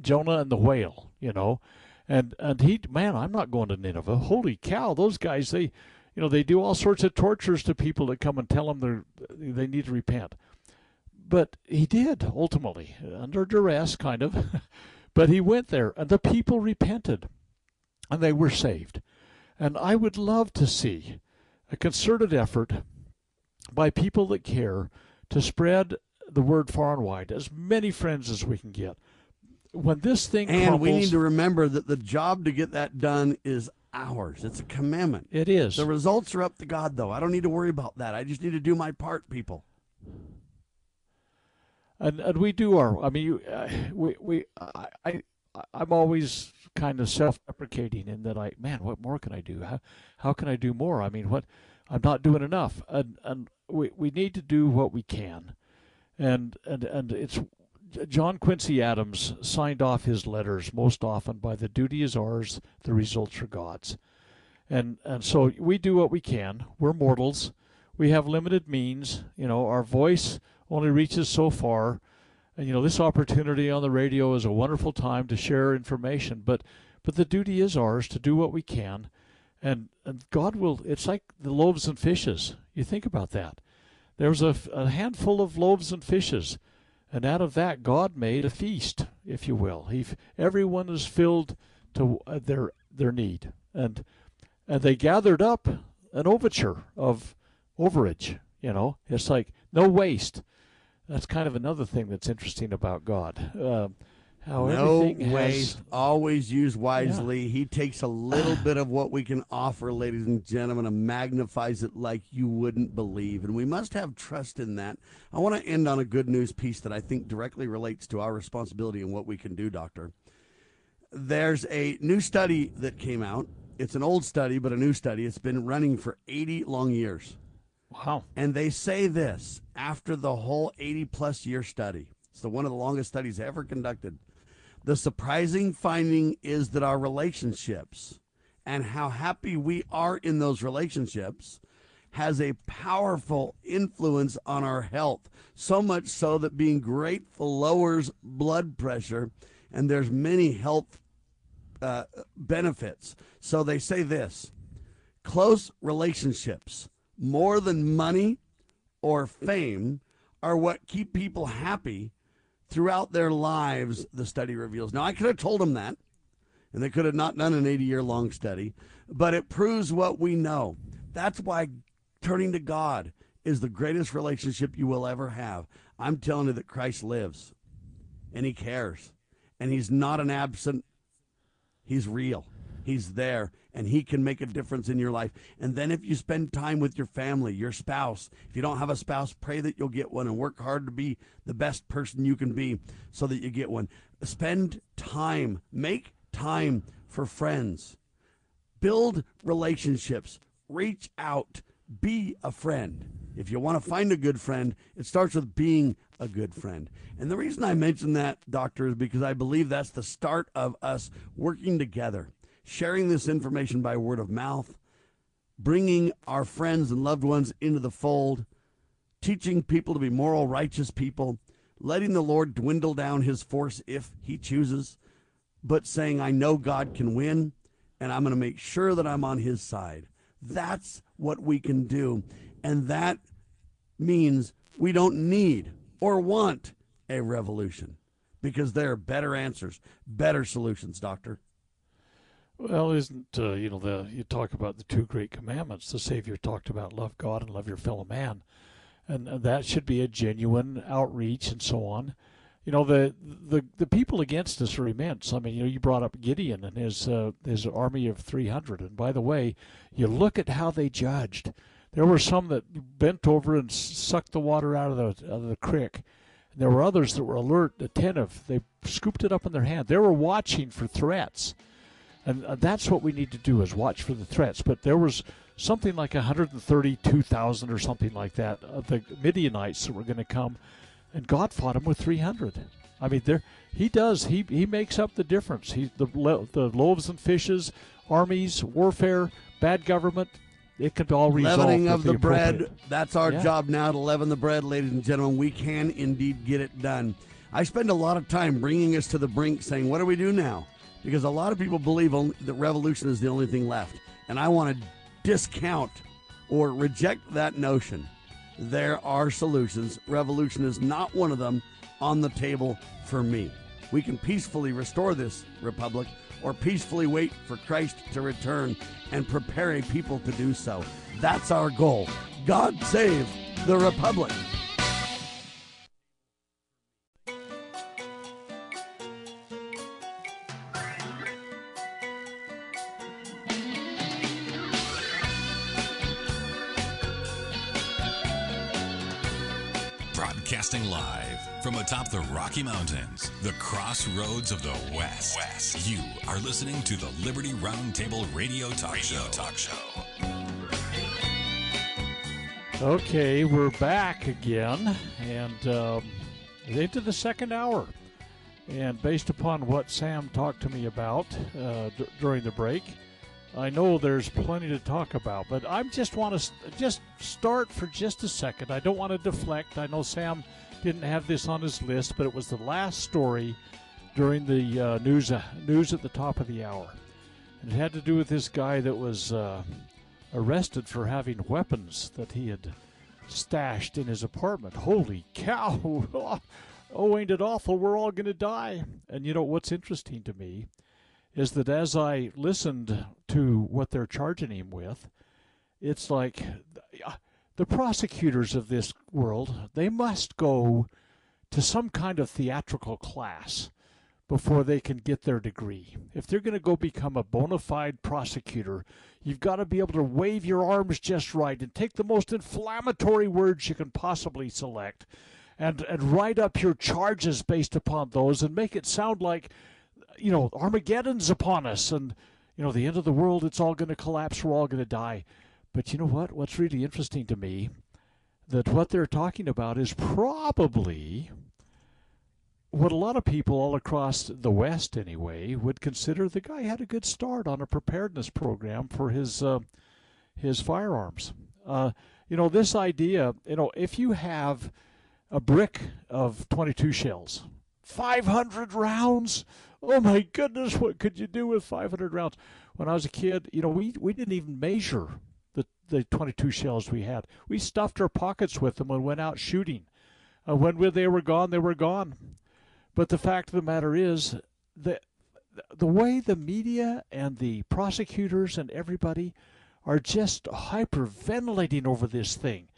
Jonah and the whale, you know. And and he man, I'm not going to Nineveh. Holy cow, those guys they you know, they do all sorts of tortures to people that come and tell them they're they need to repent. But he did ultimately, under duress, kind of. but he went there, and the people repented, and they were saved. And I would love to see a concerted effort by people that care to spread the word far and wide, as many friends as we can get. When this thing And crumbles, we need to remember that the job to get that done is ours. It's a commandment. It is. The results are up to God, though. I don't need to worry about that. I just need to do my part, people. And and we do our. I mean, you, uh, we we I, I I'm always kind of self-deprecating in that I man, what more can I do? How how can I do more? I mean, what I'm not doing enough, and and we we need to do what we can, and and and it's. John Quincy Adams signed off his letters most often by the duty is ours, the results are God's. And and so we do what we can. We're mortals. We have limited means. You know, our voice only reaches so far. And you know, this opportunity on the radio is a wonderful time to share information, but but the duty is ours to do what we can. And and God will it's like the loaves and fishes. You think about that. There was a, a handful of loaves and fishes. And out of that, God made a feast, if you will. He, everyone is filled to uh, their their need, and and they gathered up an overture of overage. You know, it's like no waste. That's kind of another thing that's interesting about God. Uh, how no waste. Always use wisely. He takes a little bit of what we can offer, ladies and gentlemen, and magnifies it like you wouldn't believe. And we must have trust in that. I want to end on a good news piece that I think directly relates to our responsibility and what we can do, Doctor. There's a new study that came out. It's an old study, but a new study. It's been running for 80 long years. Wow. And they say this after the whole 80 plus year study. It's the one of the longest studies ever conducted. The surprising finding is that our relationships and how happy we are in those relationships has a powerful influence on our health. So much so that being grateful lowers blood pressure, and there's many health uh, benefits. So they say this close relationships, more than money or fame, are what keep people happy throughout their lives, the study reveals. Now, I could have told them that, and they could have not done an 80 year long study, but it proves what we know. That's why turning to God is the greatest relationship you will ever have. I'm telling you that Christ lives, and He cares, and He's not an absent, He's real. He's there and he can make a difference in your life. And then if you spend time with your family, your spouse, if you don't have a spouse, pray that you'll get one and work hard to be the best person you can be so that you get one. Spend time, make time for friends. Build relationships. Reach out. Be a friend. If you want to find a good friend, it starts with being a good friend. And the reason I mention that, doctor, is because I believe that's the start of us working together sharing this information by word of mouth, bringing our friends and loved ones into the fold, teaching people to be moral, righteous people, letting the Lord dwindle down his force if he chooses, but saying, I know God can win, and I'm going to make sure that I'm on his side. That's what we can do. And that means we don't need or want a revolution because there are better answers, better solutions, Doctor. Well, isn't uh, you know the you talk about the two great commandments? The Savior talked about love God and love your fellow man, and, that should be a genuine outreach and so on. You know the the the people against us are immense. I mean, you know, you brought up Gideon and his uh, his army of three hundred, and by the way, you look at how they judged. There were some that bent over and sucked the water out of the out of the creek. And there were others that were alert, attentive. They scooped it up in their hand. They were watching for threats and uh, that's what we need to do is watch for the threats. But there was something like 132,000 or something like that of the Midianites that were going to come, and God fought them with 300. I mean, there he does. He he makes up the difference. He the the loaves and fishes, armies, warfare, bad government. It can all resolve. Leavening of the, the bread. That's our Yeah. job now to leaven the bread, ladies and gentlemen. We can indeed get it done. I spend a lot of time bringing us to the brink, saying, "What do we do now?" Because a lot of people believe only, that revolution is the only thing left, and I want to discount or reject that notion. There are solutions. Revolution is not one of them on the table for me. We can peacefully restore this republic or peacefully wait for Christ to return and prepare a people to do so. That's our goal. God save the republic. Broadcasting live from atop the Rocky Mountains, the crossroads of the West. West. You are listening to the Liberty Roundtable Radio Talk Show. Talk Show. Okay, we're back again, and um, into the second hour. And based upon what Sam talked to me about uh, d- during the break, I know there's plenty to talk about. But I just want to st- just start for just a second. I don't want to deflect. I know Sam didn't have this on his list, but it was the last story during the uh, news uh, news at the top of the hour. And it had to do with this guy that was uh, arrested for having weapons that he had stashed in his apartment. Holy cow! oh, ain't it awful? We're all going to die. And you know what's interesting to me is that as I listened to what they're charging him with, it's like the prosecutors of this world, they must go to some kind of theatrical class before they can get their degree. If they're going to go become a bona fide prosecutor, you've got to be able to wave your arms just right and take the most inflammatory words you can possibly select and, and write up your charges based upon those and make it sound like, you know, Armageddon's upon us and, you know, the end of the world, it's all going to collapse, we're all going to die. But you know what? What's really interesting to me, that what they're talking about is probably what a lot of people all across the West, anyway, would consider the guy had a good start on a preparedness program for his uh, his firearms. Uh, you know, this idea, you know, if you have a brick of 22 shells, 500 rounds. Oh my goodness, what could you do with 500 rounds? When I was a kid, you know, we, we didn't even measure the, the 22 shells we had. We stuffed our pockets with them and went out shooting. Uh, when we, they were gone, they were gone. But the fact of the matter is that the way the media and the prosecutors and everybody are just hyperventilating over this thing.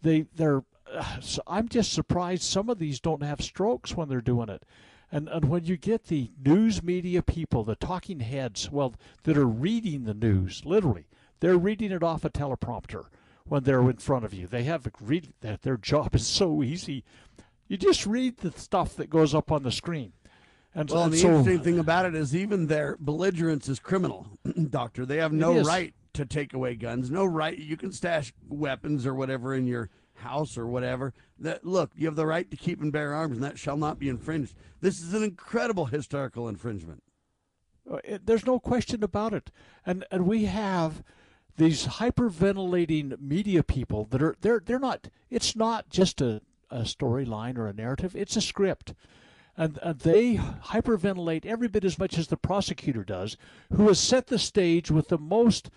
They they're uh, so I'm just surprised some of these don't have strokes when they're doing it. And and when you get the news media people, the talking heads, well, that are reading the news, literally, they're reading it off a teleprompter when they're in front of you. They have read that their job is so easy. You just read the stuff that goes up on the screen. And, well, and the so, interesting thing about it is even their belligerence is criminal, Doctor. They have no right to take away guns. No right. You can stash weapons or whatever in your house or whatever. That look, you have the right to keep and bear arms, and that shall not be infringed. This is an incredible historical infringement. Uh, there's no question about it. And and we have these hyperventilating media people that are they're they're not. It's not just a, a storyline or a narrative. It's a script. And, and they hyperventilate every bit as much as the prosecutor does, who has set the stage with the most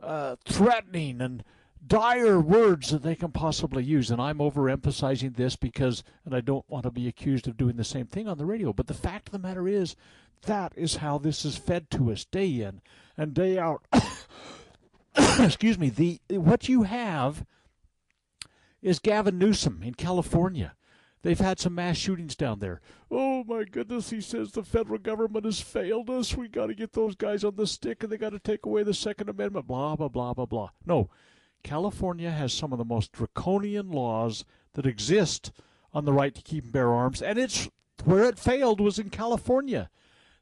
uh, threatening and dire words that they can possibly use. And I'm overemphasizing this because, and I don't want to be accused of doing the same thing on the radio. But the fact of the matter is, that is how this is fed to us day in and day out. Excuse me. The what you have is Gavin Newsom in California. They've had some mass shootings down there. Oh my goodness, he says the federal government has failed us. We got to get those guys on the stick and they got to take away the Second Amendment. Blah, blah, blah, blah, blah. No, California has some of the most draconian laws that exist on the right to keep and bear arms, and it's where it failed was in California.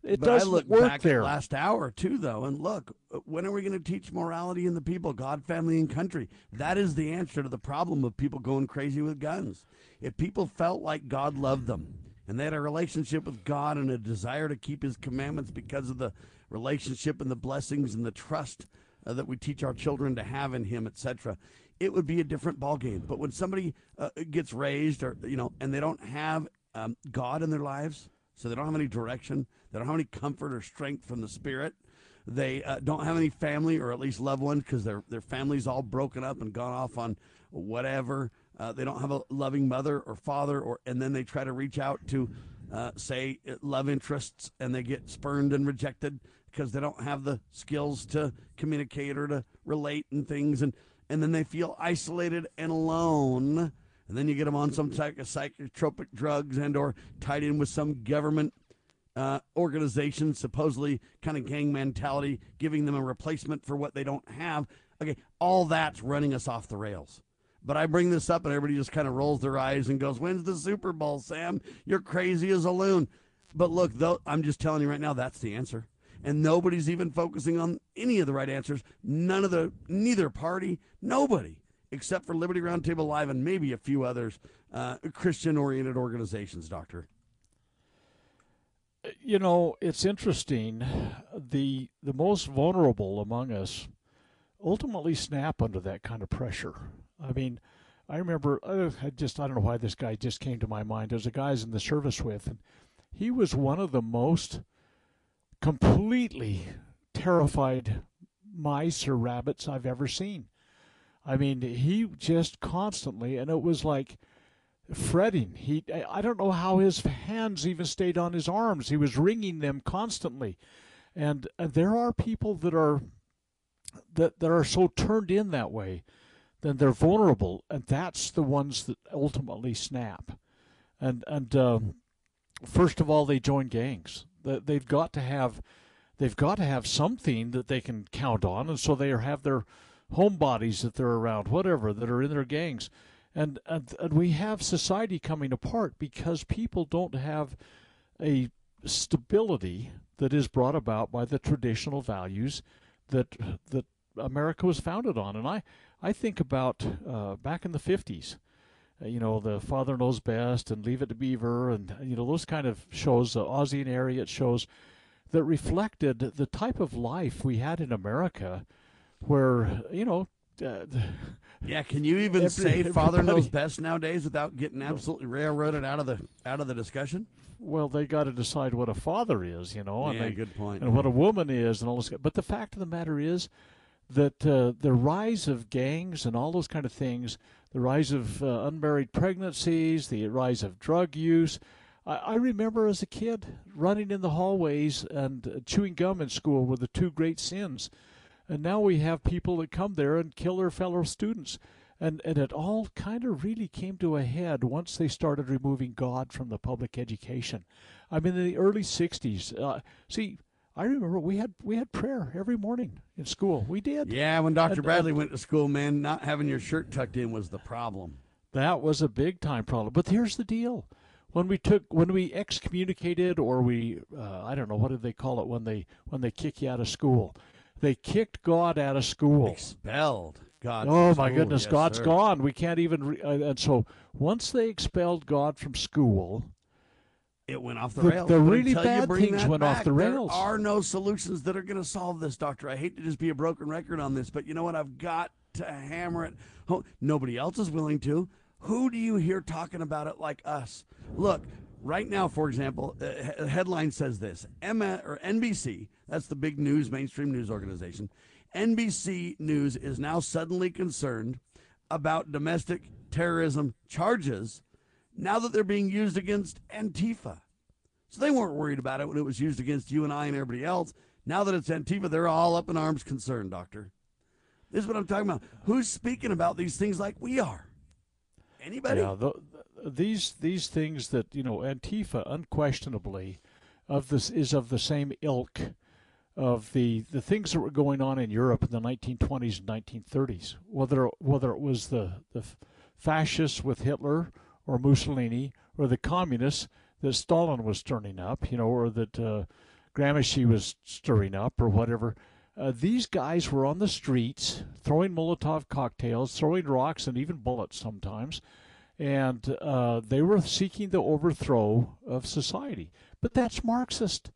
It but doesn't look work back there. at last hour too, though, and look, when are we going to teach morality in the people, God, family, and country? That is the answer to the problem of people going crazy with guns. If people felt like God loved them and they had a relationship with God and a desire to keep His commandments because of the relationship and the blessings and the trust uh, that we teach our children to have in Him, etc., it would be a different ballgame. But when somebody uh, gets raised, or you know, and they don't have um, God in their lives, so they don't have any direction, they don't have any comfort or strength from the Spirit. They uh, don't have any family or at least loved ones because their their family's all broken up and gone off on whatever. Uh, they don't have a loving mother or father, or and then they try to reach out to, uh, say, love interests, and they get spurned and rejected because they don't have the skills to communicate or to relate and things, and and then they feel isolated and alone. And then you get them on some type of psychotropic drugs and or tied in with some government uh, organization, supposedly kind of gang mentality, giving them a replacement for what they don't have. Okay, all that's running us off the rails. But I bring this up and everybody just kind of rolls their eyes and goes, When's the Super Bowl, Sam? You're crazy as a loon. But look, though, I'm just telling you right now, that's the answer. And nobody's even focusing on any of the right answers. None of the, neither party, nobody, except for Liberty Roundtable Live and maybe a few others, uh, Christian oriented organizations, Doctor you know, it's interesting. The the most vulnerable among us ultimately snap under that kind of pressure. I mean, I remember uh, I just I don't know why this guy just came to my mind. There's a guys in the service with, and he was one of the most completely terrified mice or rabbits I've ever seen. I mean, he just constantly, and it was like fretting. He I don't know how his hands even stayed on his arms. He was wringing them constantly. And, and there are people that are that that are so turned in that way, then they're vulnerable, and that's the ones that ultimately snap. And and uh, first of all, they join gangs. They've got to have they've got to have something that they can count on, and so they have their homebodies that they're around, whatever that are in their gangs and, and and we have society coming apart because people don't have a stability that is brought about by the traditional values that that America was founded on. And I I think about uh, back in the fifties, you know, the Father Knows Best and Leave It to Beaver, and you know those kind of shows, the Ozzie and Harriet shows that reflected the type of life we had in America, where you know uh, yeah, can you even every, say "Father knows best" nowadays without getting absolutely railroaded out of the out of the discussion? Well, they got to decide what a father is, you know, and yeah, they, good point, and what a woman is, and all this. But the fact of the matter is that uh, the rise of gangs and all those kind of things, the rise of uh, unmarried pregnancies, the rise of drug use. I, I remember as a kid running in the hallways and uh, chewing gum in school were the two great sins and now we have people that come there and kill their fellow students. And, and it all kind of really came to a head once they started removing God from the public education. I mean, in the early 60s, uh, see, I remember we had we had prayer every morning in school. We did. Yeah, when Dr. Bradley went to school, man, not having your shirt tucked in was the problem. That was a big time problem. But here's the deal: when we took when we excommunicated or we uh, I don't know what did they call it when they when they kick you out of school. They kicked God out of school. Expelled God. Oh my goodness, yes, God's sir. gone. We can't even. Re- uh, and so once they expelled God from school, it went off the, the rails. The but really bad things went back, off the rails. There are no solutions that are going to solve this, Doctor. I hate to just be a broken record on this, but you know what? I've got to hammer it home. Nobody else is willing to. Who do you hear talking about it like us? Look, right now, for example, uh, headline says this: Emma or NBC that's the big news, mainstream news organization. NBC News is now suddenly concerned about domestic terrorism charges now that they're being used against Antifa. So they weren't worried about it when it was used against you and I and everybody else. Now that it's Antifa, they're all up in arms concerned, Doctor. This is what I'm talking about. Who's speaking about these things like we are? Anybody? Yeah, the, these these things that you know, Antifa unquestionably of this is of the same ilk of the, the things that were going on in Europe in the 1920s and 1930s, whether whether it was the the fascists with Hitler or Mussolini or the communists that Stalin was stirring up, you know, or that uh, Gramsci was stirring up or whatever. Uh, these guys were on the streets throwing Molotov cocktails, throwing rocks, and even bullets sometimes, and uh, they were seeking the overthrow of society. But that's Marxist.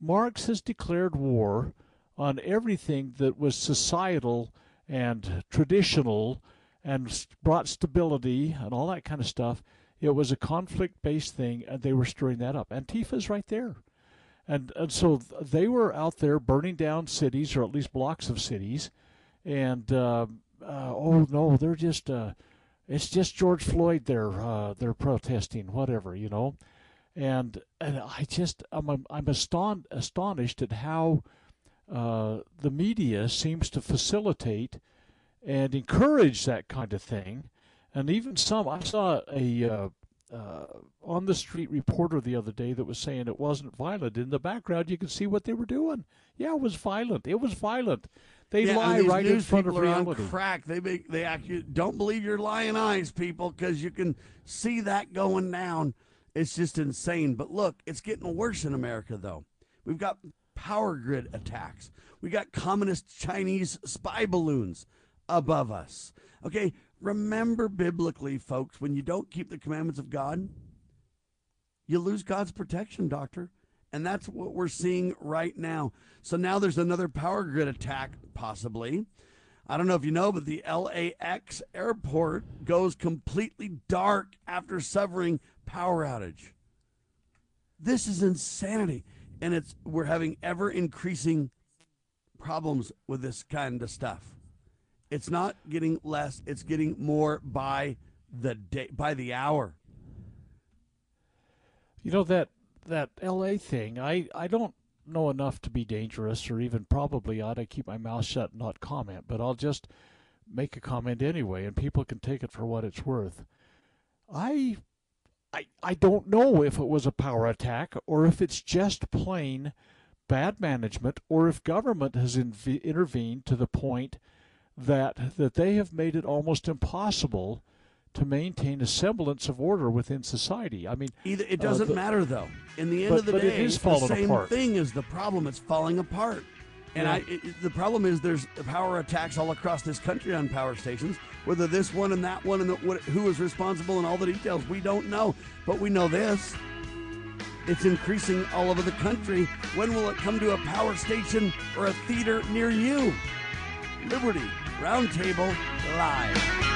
Marx has declared war on everything that was societal and traditional and brought stability and all that kind of stuff. It was a conflict based thing, and they were stirring that up. Antifa's right there. and and so they were out there burning down cities or at least blocks of cities, and uh, uh, oh no, they're just uh, it's just George Floyd they're uh, they're protesting whatever you know, and and I just I'm I'm aston- astonished at how uh, the media seems to facilitate and encourage that kind of thing, and even some I saw a uh, uh, on the street reporter the other day that was saying it wasn't violent. In the background, you can see what they were doing. Yeah, it was violent. It was violent. They Yeah, lie right in front of people are on reality. crack. They make they act. You don't believe your lying eyes, people, because you can see that going down. It's just insane. But look, it's getting worse in America, though. We've got power grid attacks. We got communist Chinese spy balloons above us. Okay, remember biblically, folks, when you don't keep the commandments of God, you lose God's protection, doctor. And that's what we're seeing right now. So now there's another power grid attack, possibly. I don't know if you know, but the LAX airport goes completely dark after suffering power outage. This is insanity. And it's we're having ever increasing problems with this kind of stuff. It's not getting less, it's getting more by the day by the hour. You know that that L.A. thing. I I don't know enough to be dangerous, or even probably ought to keep my mouth shut and not comment. But I'll just make a comment anyway, and people can take it for what it's worth. I I I don't know if it was a power attack or if it's just plain bad management, or if government has inv- intervened to the point that that they have made it almost impossible to maintain a semblance of order within society. I mean, Either it uh, doesn't the- matter though. In the end But- of the but it day, is the falling same apart. thing is the problem. It's falling apart. And Yeah. I, it, the problem is there's power attacks all across this country on power stations. Whether this one and that one and the, what, who is responsible and all the details, we don't know. But we know this: it's increasing all over the country. When will it come to a power station or a theater near you? Liberty Roundtable Live.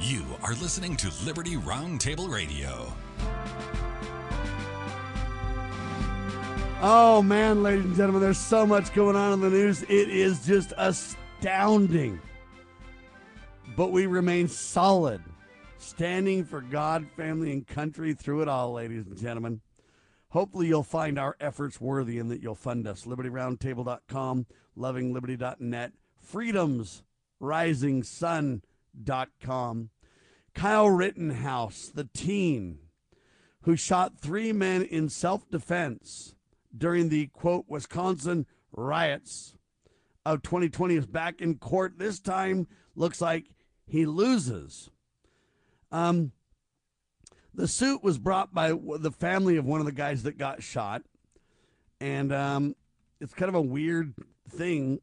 You are listening to Liberty Roundtable Radio. Oh man, ladies and gentlemen, there's so much going on in the news. It is just astounding. But we remain solid, standing for God, family, and country through it all, ladies and gentlemen. hopefully you'll find our efforts worthy and that you'll fund us. LibertyRoundtable.com, LovingLiberty.net, FreedomsRisingSun.com. Kyle Rittenhouse, the teen who shot three men in self defense during the quote Wisconsin riots of 2020 is back in court. This time looks like he loses. Um, the suit was brought by the family of one of the guys that got shot, and um, it's kind of a weird thing.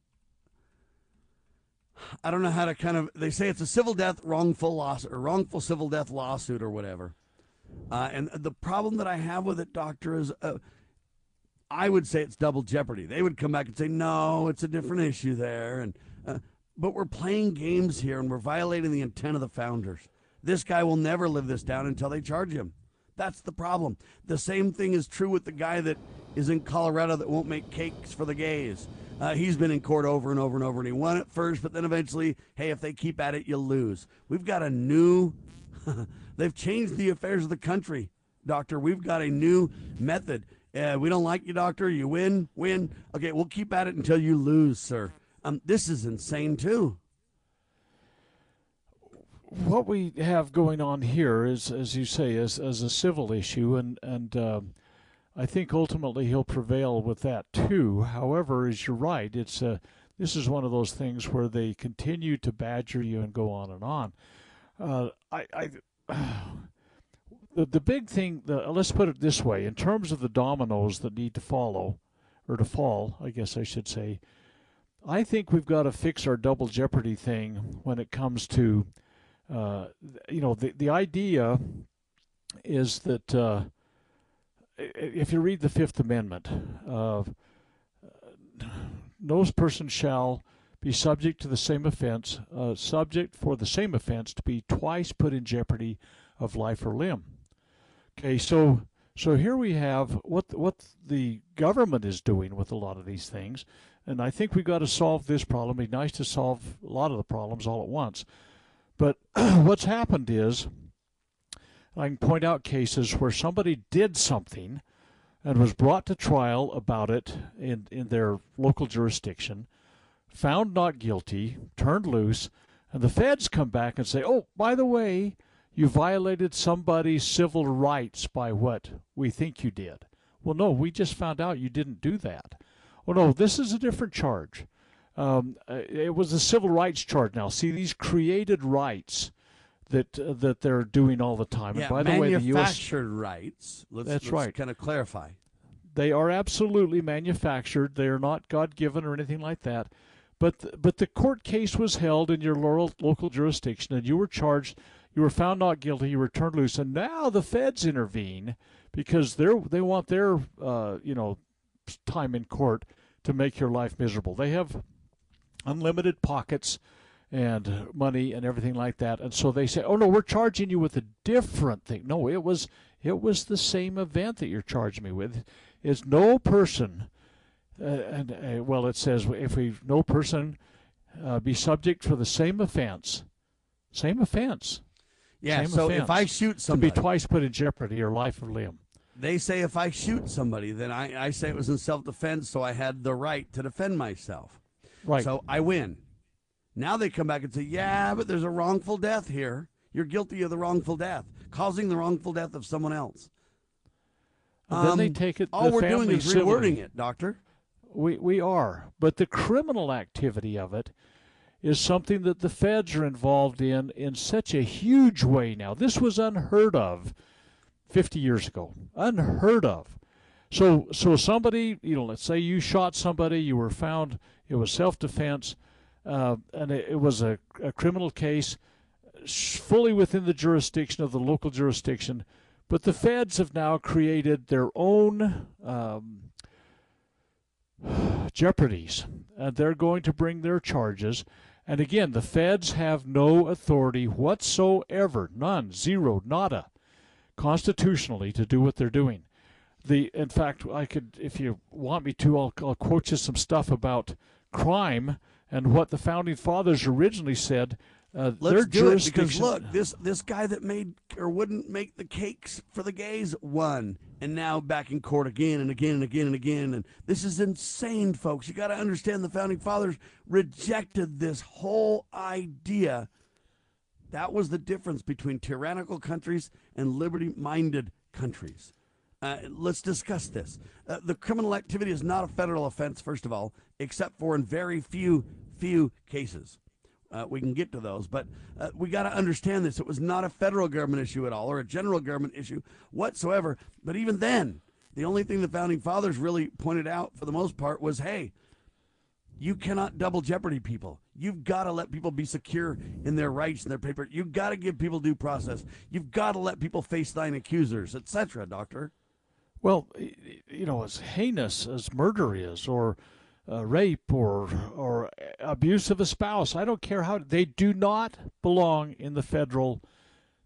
I don't know how to kind of. They say it's a civil death wrongful loss or wrongful civil death lawsuit or whatever. Uh, and the problem that I have with it, doctor, is uh, I would say it's double jeopardy. They would come back and say, no, it's a different issue there, and uh, but we're playing games here and we're violating the intent of the founders. This guy will never live this down until they charge him. That's the problem. The same thing is true with the guy that is in Colorado that won't make cakes for the gays. Uh, he's been in court over and over and over, and he won it first, but then eventually, hey, if they keep at it, you lose. We've got a new, they've changed the affairs of the country, doctor. We've got a new method. Uh, we don't like you, doctor. You win, win. Okay, we'll keep at it until you lose, sir. Um, this is insane, too what we have going on here is, as you say, is as a civil issue, and and uh, I think ultimately he'll prevail with that too. However, as you're right, it's a this is one of those things where they continue to badger you and go on and on. Uh, I, I the the big thing, the, let's put it this way, in terms of the dominoes that need to follow, or to fall, I guess I should say. I think we've got to fix our double jeopardy thing when it comes to uh, you know, the the idea is that uh, if you read the Fifth Amendment, uh, no person shall be subject to the same offense, uh, subject for the same offense to be twice put in jeopardy of life or limb. Okay, so so here we have what what the government is doing with a lot of these things, and I think we've got to solve this problem. It'd be nice to solve a lot of the problems all at once. But what's happened is, I can point out cases where somebody did something and was brought to trial about it in, in their local jurisdiction, found not guilty, turned loose, and the feds come back and say, oh, by the way, you violated somebody's civil rights by what we think you did. Well, no, we just found out you didn't do that. Well, no, this is a different charge. Um, it was a civil rights charge. Now, see these created rights that uh, that they're doing all the time. Yeah, and by the way, the U.S. manufactured rights. Let's, That's let's right. Kind of clarify. They are absolutely manufactured. They are not God given or anything like that. But th- but the court case was held in your local local jurisdiction, and you were charged. You were found not guilty. You were turned loose, and now the feds intervene because they're they want their uh, you know time in court to make your life miserable. They have unlimited pockets and money and everything like that. And so they say, "Oh no, we're charging you with a different thing." No, it was it was the same event that you're charging me with. Is no person, uh, and uh, well, it says if we no person uh, be subject for the same offense, same offense. Yeah. same so offense, if I shoot somebody, to be twice put in jeopardy or life or limb. they say if I shoot somebody, then I, I say it was in self-defense, so I had the right to defend myself. Right. So I win. Now they come back and say, yeah, but there's a wrongful death here. You're guilty of the wrongful death, causing the wrongful death of someone else. And then they Um, take it. All the we're doing is rewording it, doctor. We we are, but the criminal activity of it is something that the feds are involved in in such a huge way now. This was unheard of 50 years ago. Unheard of. So so somebody, you know, let's say you shot somebody, you were found it was self-defense, uh, and it, it was a, a criminal case fully within the jurisdiction of the local jurisdiction. But the feds have now created their own um, jeopardies, and they're going to bring their charges. And again, the feds have no authority whatsoever, none, zero, nada, constitutionally to do what they're doing. The, in fact, I could, if you want me to, I'll, I'll quote you some stuff about crime and what the founding fathers originally said. Uh, their Let's do it because look, this this guy that made or wouldn't make the cakes for the gays won. and now back in court again and again and again and again. And this is insane, folks. You got to understand the founding fathers rejected this whole idea. That was the difference between tyrannical countries and liberty minded countries. Uh, let's discuss this. Uh, the criminal activity is not a federal offense, first of all, except for in very few, few cases. Uh, we can get to those, but uh, we got to understand this. It was not a federal government issue at all, or a general government issue whatsoever. But even then, the only thing the founding fathers really pointed out, for the most part, was, "Hey, you cannot double jeopardy people. You've got to let people be secure in their rights and their paper. You've got to give people due process. You've got to let people face thine accusers, etc." Doctor. Well, you know, as heinous as murder is, or uh, rape or or abuse of a spouse. I don't care how they do not belong in the federal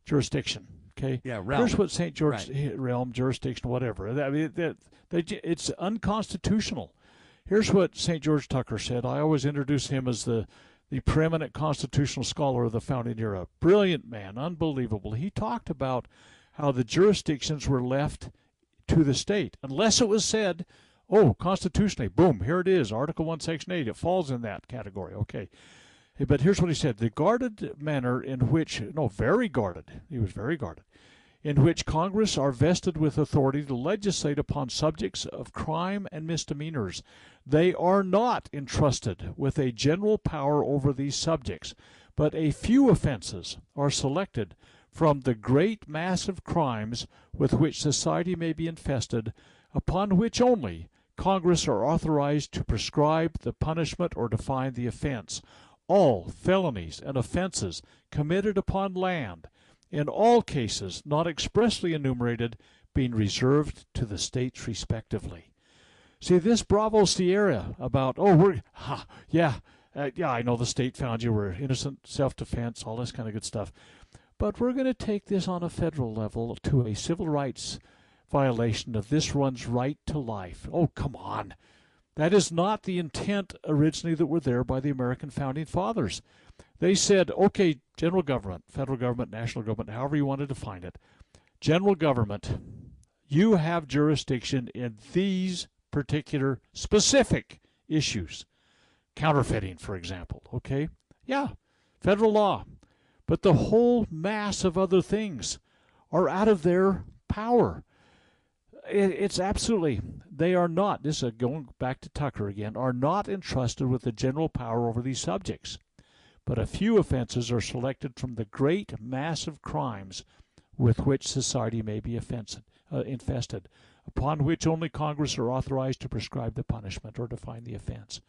jurisdiction. Okay. Yeah. Realm. Here's what St. George Right. realm jurisdiction, whatever. I mean, that they, it's unconstitutional. Here's what St. George Tucker said. I always introduce him as the the preeminent constitutional scholar of the founding era. Brilliant man, unbelievable. He talked about how the jurisdictions were left to the state unless it was said oh constitutionally. Boom here it is article 1 section 8 it falls in that category. Okay. But here's what he said. The guarded manner in which no very guarded. He was very guarded. In which congress are vested with authority to legislate upon subjects of crime and misdemeanors. They are not entrusted with a general power over these subjects but a few offenses are selected from the great mass of crimes with which society may be infested, upon which only Congress are authorized to prescribe the punishment or define the offense. All felonies and offenses committed upon land, in all cases not expressly enumerated, being reserved to the states respectively. See this Bravo Sierra about oh we're ha, yeah uh, yeah I know the state found you were innocent self defense all this kind of good stuff. But we're going to take this on a federal level to a civil rights violation of this one's right to life. Oh, come on. That is not the intent originally that were there by the American founding fathers. They said, okay, general government, federal government, national government, however you want to define it, general government, you have jurisdiction in these particular specific issues. Counterfeiting, for example, okay? Yeah, federal law. But the whole mass of other things are out of their power. It, it's absolutely, they are not, this is going back to Tucker again, are not entrusted with the general power over these subjects. But a few offenses are selected from the great mass of crimes with which society may be offensive, uh, infested, upon which only Congress are authorized to prescribe the punishment or define the offense.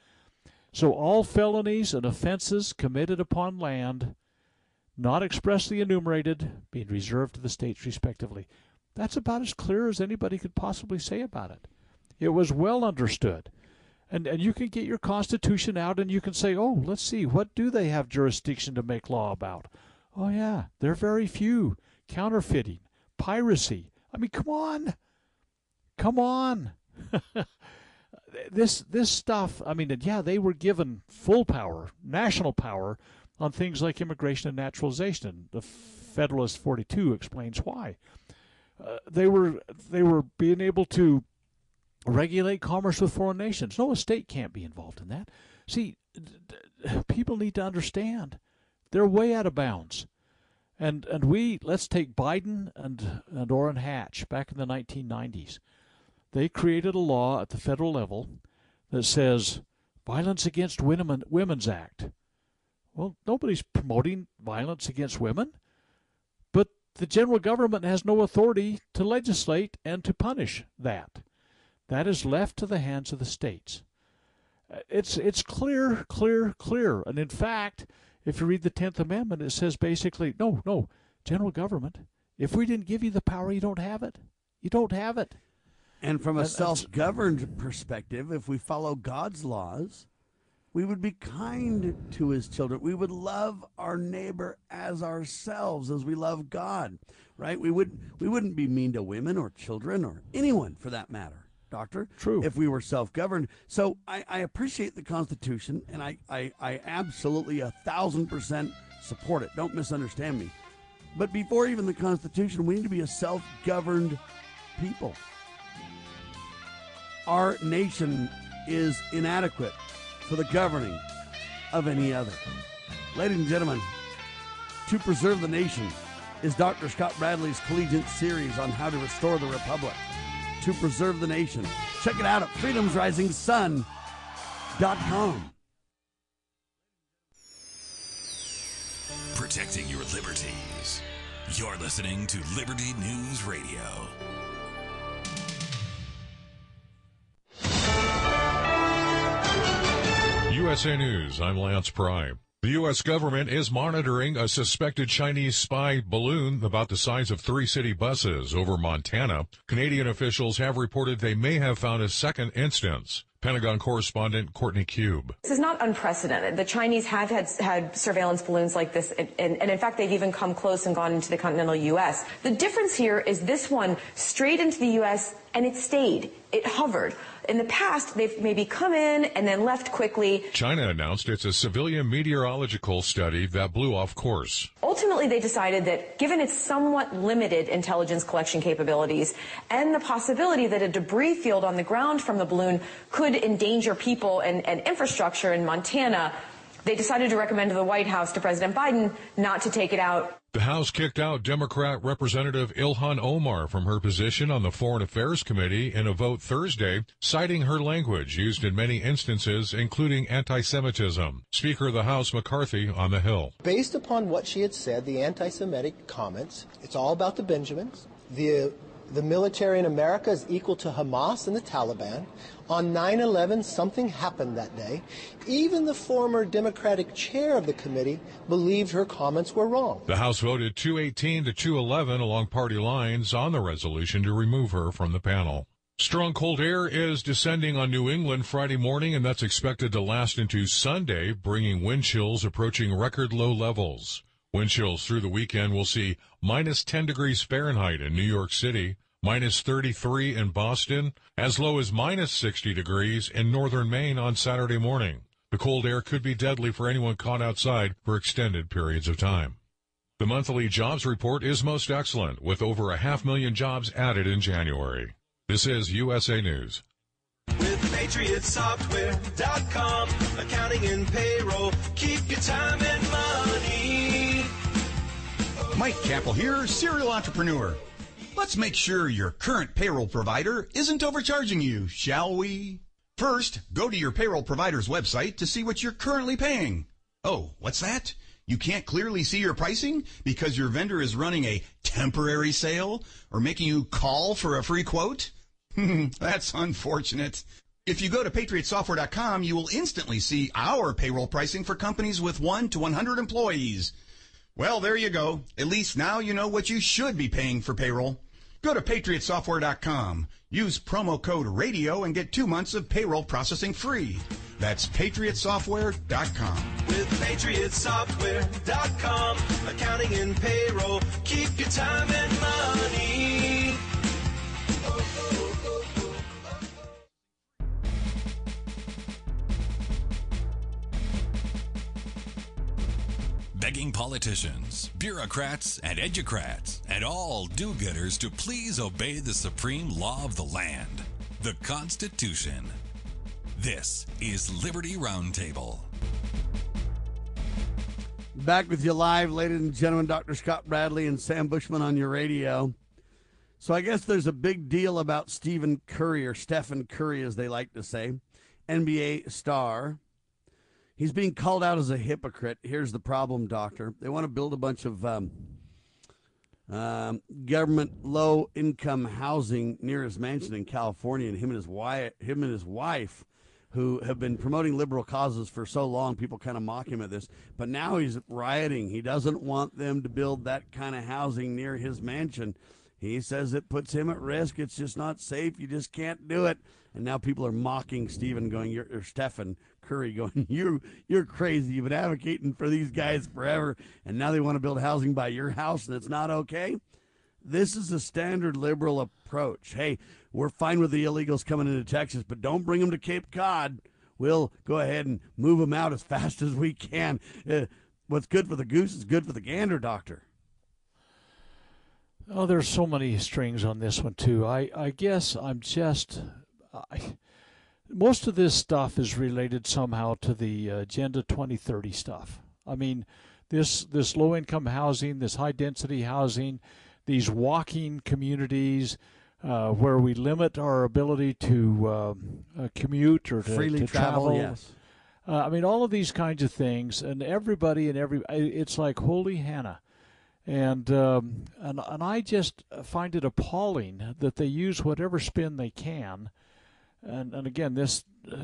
So all felonies and offenses committed upon land not expressly enumerated, being reserved to the states respectively. That's about as clear as anybody could possibly say about it. It was well understood. And, and you can get your Constitution out and you can say, oh, let's see, what do they have jurisdiction to make law about? Oh, yeah, they're very few. Counterfeiting, piracy. I mean, come on. Come on. this this stuff, I mean, yeah, they were given full power, national power, on things like immigration and naturalization. The Federalist 42 explains why. Uh, they were they were being able to regulate commerce with foreign nations. No, a state can't be involved in that. See, people need to understand they're way out of bounds. And and we let's take Biden and and Orrin Hatch back in the 1990s. They created a law at the federal level that says Violence Against Women Women's Act. Well, nobody's promoting violence against women, the general government has no authority to legislate and to punish that. That is left to the hands of the states. Uh, It's it's clear, clear, clear. And in fact, if you read the Tenth Amendment, it says basically, no, no, general government. If we didn't give you the power, you don't have it. You don't have it. And from a self governed perspective, if we follow God's laws, we would be kind to his children. We would love our neighbor as ourselves, as we love God, right? We, would, we wouldn't be mean to women or children or anyone for that matter, Doctor. True. If we were self governed. So I, I appreciate the Constitution and I, I, I absolutely a thousand percent support it. Don't misunderstand me. But before even the Constitution, we need to be a self governed people. our nation is inadequate for the governing of any other. Ladies and gentlemen, To Preserve the Nation is Dr. Scott Bradley's collegiate series on how to restore the Republic. To Preserve the Nation. Check it out at freedomsrisingsun.com. Protecting your liberties. You're listening to Liberty News Radio. USA News, I'm Lance Pry. The U.S. government is monitoring a suspected Chinese spy balloon about the size of three city buses over Montana. Canadian officials have reported they may have found a second instance. Pentagon correspondent Courtney Kube. This is not unprecedented. The Chinese have had, had surveillance balloons like this, and, and, and, in fact, they've even come close and gone into the continental U.S. The difference here is this one straight into the U.S., and it stayed. It hovered. In the past, they've maybe come in and then left quickly. China announced it's a civilian meteorological study that blew off course. Ultimately, they decided that given its somewhat limited intelligence collection capabilities and the possibility that a debris field on the ground from the balloon could endanger people and, and infrastructure in Montana, they decided to recommend to the White House to President Biden not to take it out. The House kicked out Democrat Representative Ilhan Omar from her position on the Foreign Affairs Committee in a vote Thursday, citing her language used in many instances, including anti-Semitism. Speaker of the House McCarthy on the Hill. Based upon what she had said, the anti-Semitic comments, it's all about the Benjamins. The the military in America is equal to Hamas and the Taliban. On 9 11, something happened that day. Even the former Democratic chair of the committee believed her comments were wrong. The House voted 218 to 211 along party lines on the resolution to remove her from the panel. Strong cold air is descending on New England Friday morning, and that's expected to last into Sunday, bringing wind chills approaching record low levels. Wind chills through the weekend will see minus 10 degrees Fahrenheit in New York City, minus 33 in Boston, as low as minus 60 degrees in northern Maine on Saturday morning. The cold air could be deadly for anyone caught outside for extended periods of time. The monthly jobs report is most excellent, with over a half million jobs added in January. This is USA News. With PatriotSoftware.com, accounting and payroll, keep your time and money. Mike Kappel here, serial entrepreneur. Let's make sure your current payroll provider isn't overcharging you, shall we? First, go to your payroll provider's website to see what you're currently paying. Oh, what's that? You can't clearly see your pricing because your vendor is running a temporary sale or making you call for a free quote? That's unfortunate. If you go to patriotsoftware.com, you will instantly see our payroll pricing for companies with 1 to 100 employees. Well, there you go. At least now you know what you should be paying for payroll. Go to patriotsoftware.com. Use promo code RADIO and get two months of payroll processing free. That's patriotsoftware.com. With patriotsoftware.com, accounting and payroll, keep your time and money. Begging politicians, bureaucrats, and educrats, and all do gooders to please obey the supreme law of the land, the Constitution. This is Liberty Roundtable. Back with you live, ladies and gentlemen. Dr. Scott Bradley and Sam Bushman on your radio. So I guess there's a big deal about Stephen Curry, or Stephen Curry, as they like to say, NBA star. He's being called out as a hypocrite. Here's the problem, doctor. They want to build a bunch of um, um, government low income housing near his mansion in California, and him and his wife, him and his wife, who have been promoting liberal causes for so long, people kind of mock him at this. But now he's rioting. He doesn't want them to build that kind of housing near his mansion. He says it puts him at risk. It's just not safe. You just can't do it. And now people are mocking Stephen, going, "You're or Stephen Curry, going, you you're crazy. You've been advocating for these guys forever, and now they want to build housing by your house, and it's not okay." This is a standard liberal approach. Hey, we're fine with the illegals coming into Texas, but don't bring them to Cape Cod. We'll go ahead and move them out as fast as we can. Uh, what's good for the goose is good for the gander, doctor. Oh, there's so many strings on this one too. I, I guess I'm just I, most of this stuff is related somehow to the Agenda 2030 stuff. I mean, this this low income housing, this high density housing, these walking communities. Uh, where we limit our ability to uh, uh, commute or to, Freely to travel, travel. yes. Uh, I mean, all of these kinds of things, and everybody and every, it's like holy Hannah, and um, and and I just find it appalling that they use whatever spin they can, and and again this. Uh,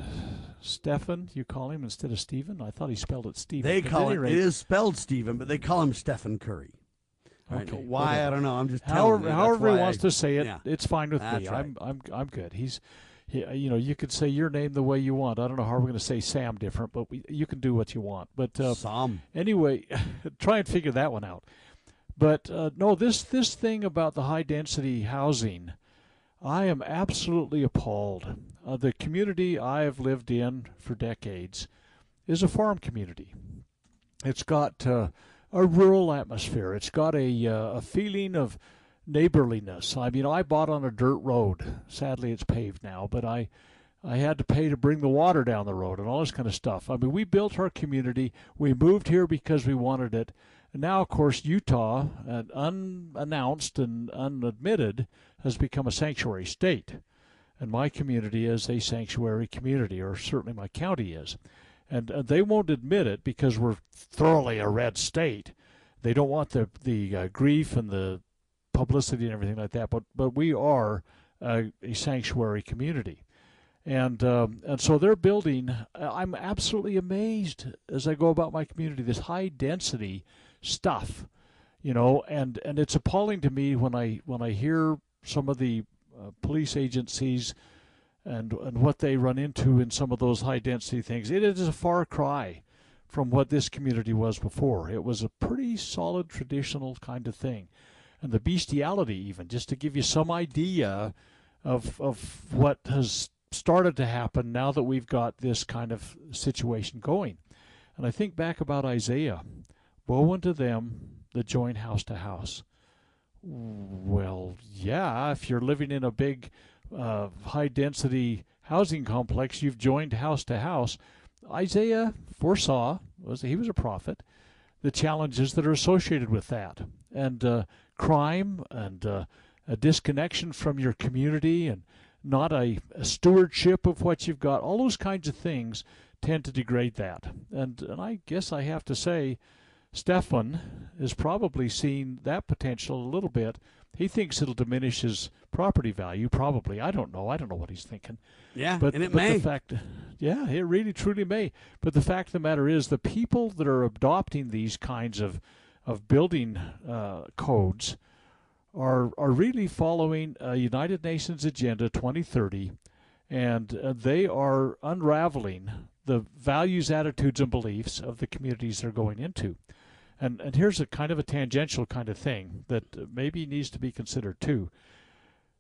Stefan, you call him instead of Stephen. I thought he spelled it Stephen. They call it. rate- It is spelled Stephen, but they call him Stephen Curry. Okay, Why whatever. I don't know. I'm just telling however you. However he wants I- to say it. yeah. It's fine with That's me. right. I'm I'm I'm good. He's, he, you know, you could say your name the way you want. I don't know how we're going to say Sam different, but we, you can do what you want. But uh, Sam. Anyway, try and figure that one out. But uh, no, this this thing about the high density housing, I am absolutely appalled. Uh, the community I have lived in for decades is a farm community. It's got uh, a rural atmosphere. It's got a uh, a feeling of neighborliness. I mean, I bought on a dirt road. Sadly, it's paved now, but I I had to pay to bring the water down the road and all this kind of stuff. I mean, we built our community. We moved here because we wanted it. And now, of course, Utah, unannounced and unadmitted, has become a sanctuary state. And my community is a sanctuary community, or certainly my county is. And uh, they won't admit it because we're thoroughly a red state. They don't want the the uh, grief and the publicity and everything like that. But but we are a, a sanctuary community, and um, and so they're building. I'm absolutely amazed as I go about my community. This high density stuff, you know, and and it's appalling to me when I when I hear some of the uh, Uh, police agencies and and what they run into in some of those high density things. It is a far cry from what this community was before. It was a pretty solid traditional kind of thing. And the bestiality even just to give you some idea of of what has started to happen now that we've got this kind of situation going. And I think back about Isaiah, woe unto them that join house to house. Well, yeah, if you're living in a big, uh, high density housing complex, you've joined house to house. Isaiah foresaw, was he was a prophet, the challenges that are associated with that, and uh, crime and uh, a disconnection from your community, and not a, a stewardship of what you've got. All those kinds of things tend to degrade that, and and I guess I have to say. Stefan is probably seeing that potential a little bit. He thinks it'll diminish his property value. Probably, I don't know. I don't know what he's thinking. Yeah, but, and it but may. The fact, yeah, it really truly may. But the fact of the matter is, the people that are adopting these kinds of of building uh, codes are are really following a United Nations Agenda 2030, and uh, they are unraveling the values, attitudes, and beliefs of the communities they're going into. And and here's a kind of a tangential kind of thing that maybe needs to be considered too.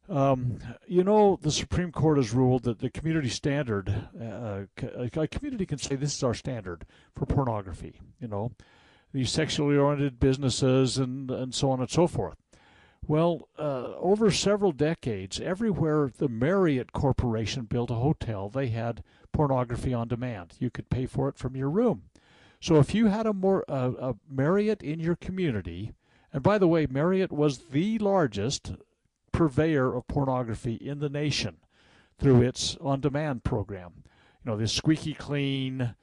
Um, you know, the Supreme Court has ruled that the community standard, uh, a, community can say this is our standard for pornography. You know, these sexually oriented businesses and and so on and so forth. Well, uh, over several decades, everywhere the Marriott Corporation built a hotel, they had pornography on demand. You could pay for it from your room. So if you had a more uh, a Marriott in your community, and by the way, Marriott was the largest purveyor of pornography in the nation through its on-demand program. You know, this squeaky clean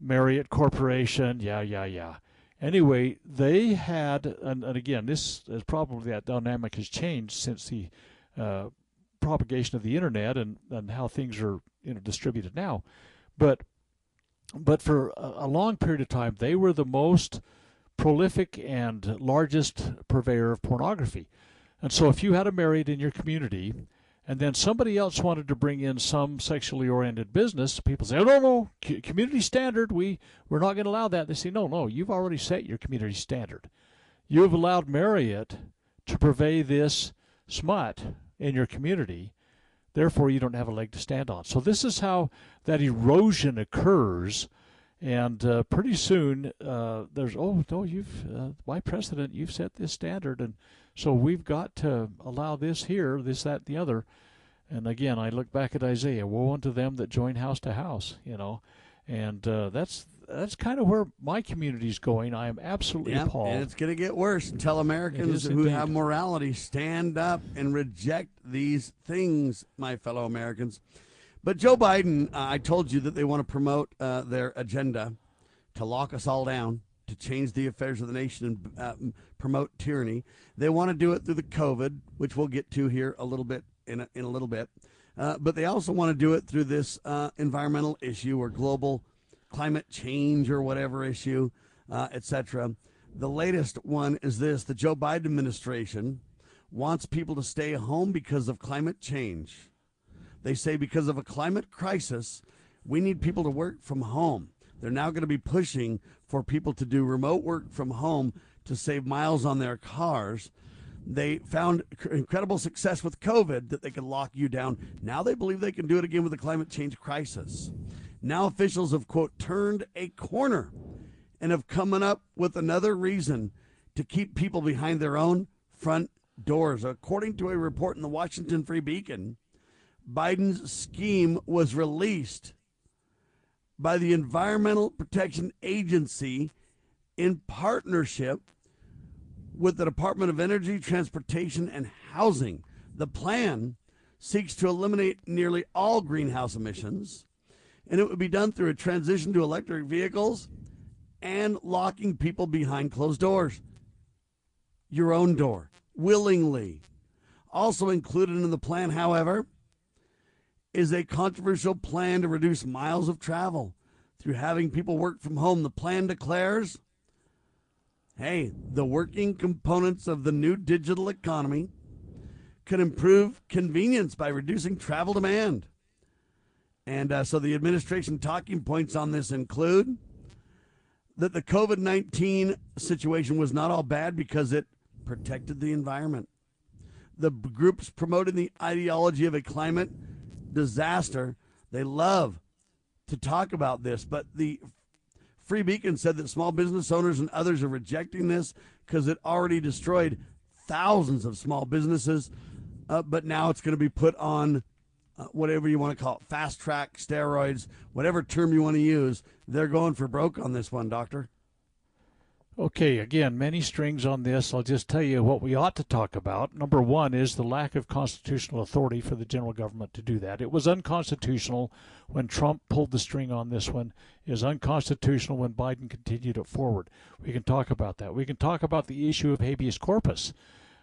Marriott Corporation, yeah, yeah, yeah. Anyway, they had, and, and again, this is probably that dynamic has changed since the uh, propagation of the internet and, and how things are you know distributed now. But but for a, long period of time, they were the most prolific and largest purveyor of pornography. And so, if you had a Marriott in your community, and then somebody else wanted to bring in some sexually oriented business, people say, "Oh no, no, community standard. We we're not going to allow that." They say, "No, no, you've already set your community standard. You have allowed Marriott to purvey this smut in your community." Therefore, you don't have a leg to stand on. So this is how that erosion occurs, and uh, pretty soon uh, there's oh no, you've uh, by precedent you've set this standard, and so we've got to allow this here, this that, the other, And again, I look back at Isaiah, woe unto them that join house to house, you know. And uh, that's that's kind of where my community is going. I am absolutely Yep, appalled. and it's going to get worse until Americans who indeed. have morality stand up and reject these things, my fellow Americans. But Joe Biden, uh, I told you that they want to promote uh, their agenda to lock us all down, to change the affairs of the nation and uh, promote tyranny. They want to do it through the COVID, which we'll get to here a little bit in a, in a little bit. Uh, but they also want to do it through this uh, environmental issue or global climate change or whatever issue, uh, etc. The latest one is this: the Joe Biden administration wants people to stay home because of climate change. They say because of a climate crisis, we need people to work from home. They're now going to be pushing for people to do remote work from home to save miles on their cars. They found incredible success with COVID that they could lock you down. Now they believe they can do it again with the climate change crisis. Now officials have, quote, turned a corner and have coming up with another reason to keep people behind their own front doors. According to a report in the Washington Free Beacon, Biden's scheme was released by the Environmental Protection Agency in partnership with the Department of Energy, Transportation, and Housing. The plan seeks to eliminate nearly all greenhouse emissions, and it would be done through a transition to electric vehicles and locking people behind closed doors. Your own door, willingly. Also included in the plan, however, is a controversial plan to reduce miles of travel through having people work from home. The plan declares hey, the working components of the new digital economy could improve convenience by reducing travel demand. And uh, so the administration talking points on this include that the COVID 19 situation was not all bad because it protected the environment. The groups promoting the ideology of a climate disaster, they love to talk about this, but the Free Beacon said that small business owners and others are rejecting this because it already destroyed thousands of small businesses, uh, but now it's going to be put on uh, whatever you want to call it fast track steroids, whatever term you want to use. They're going for broke on this one, Doctor. Okay, again, many strings on this. I'll just tell you what we ought to talk about. Number one is the lack of constitutional authority for the general government to do that. It was unconstitutional when Trump pulled the string on this one. It is unconstitutional when Biden continued it forward. We can talk about that. We can talk about the issue of habeas corpus,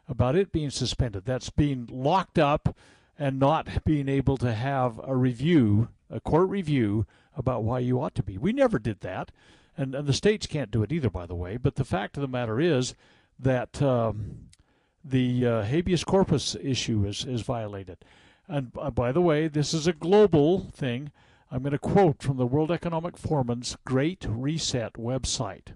about it being suspended. That's being locked up and not being able to have a review, a court review about why you ought to be. We never did that and, and the states can't do it either, by the way. But the fact of the matter is that um, the uh, habeas corpus issue is, is violated. And uh, by the way, this is a global thing. I'm going to quote from the World Economic Forum's Great Reset website.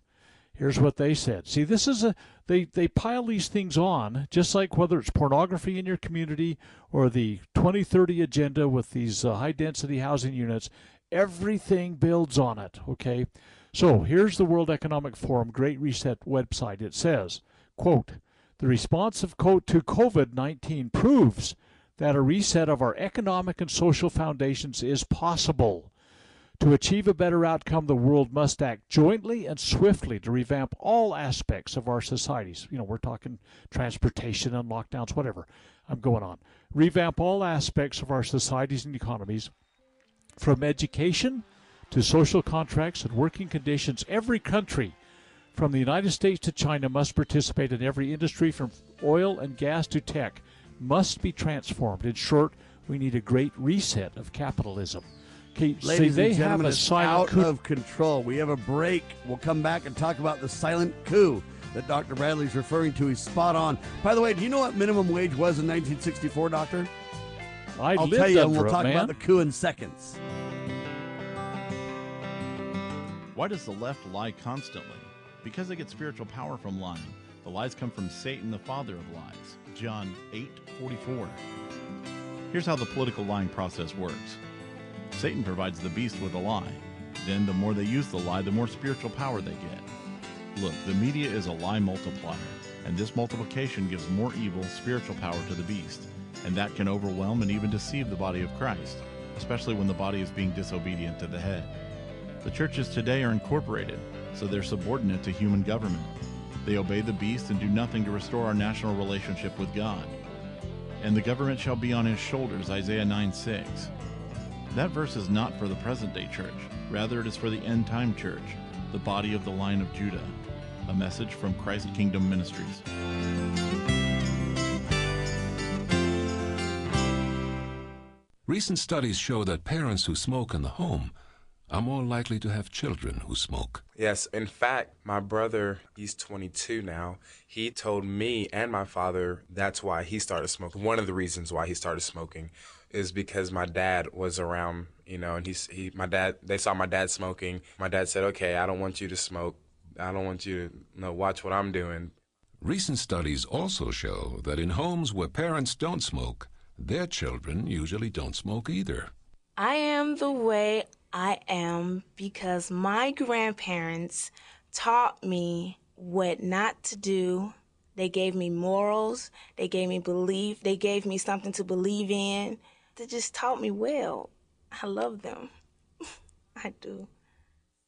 Here's what they said. See, this is a they they pile these things on just like whether it's pornography in your community or the 2030 agenda with these uh, high density housing units. Everything builds on it. Okay. So here's the World Economic Forum Great Reset website. It says, quote, the response of co- to COVID-19 proves that a reset of our economic and social foundations is possible. To achieve a better outcome, the world must act jointly and swiftly to revamp all aspects of our societies. You know, we're talking transportation and lockdowns, whatever. I'm going on. Revamp all aspects of our societies and economies, from education to social contracts and working conditions. Every country, from the United States to China, must participate in every industry from oil and gas to tech, must be transformed. In short, we need a great reset of capitalism. Okay, see, Ladies they and gentlemen, have a it's silent out coup. of control. We have a break. We'll come back and talk about the silent coup that Dr. Bradley's referring to. He's spot on. By the way, do you know what minimum wage was in 1964, Doctor? I will tell you, and we'll it, talk man. about the coup in seconds. Why does the left lie constantly? Because they get spiritual power from lying. The lies come from Satan, the father of lies. John 8:44. Here's how the political lying process works. Satan provides the beast with a lie. Then the more they use the lie, the more spiritual power they get. Look, the media is a lie multiplier, and this multiplication gives more evil spiritual power to the beast. and that can overwhelm and even deceive the body of Christ, especially when the body is being disobedient to the head. The churches today are incorporated, so they're subordinate to human government. They obey the beast and do nothing to restore our national relationship with God. And the government shall be on his shoulders, Isaiah 9 6. That verse is not for the present day church, rather, it is for the end time church, the body of the line of Judah. A message from Christ Kingdom Ministries. Recent studies show that parents who smoke in the home are more likely to have children who smoke. Yes, in fact, my brother, he's 22 now. He told me and my father that's why he started smoking. One of the reasons why he started smoking is because my dad was around, you know, and he's he my dad they saw my dad smoking. My dad said, "Okay, I don't want you to smoke. I don't want you to you know, watch what I'm doing." Recent studies also show that in homes where parents don't smoke, their children usually don't smoke either. I am the way I am because my grandparents taught me what not to do. They gave me morals, they gave me belief, they gave me something to believe in. They just taught me well. I love them. I do.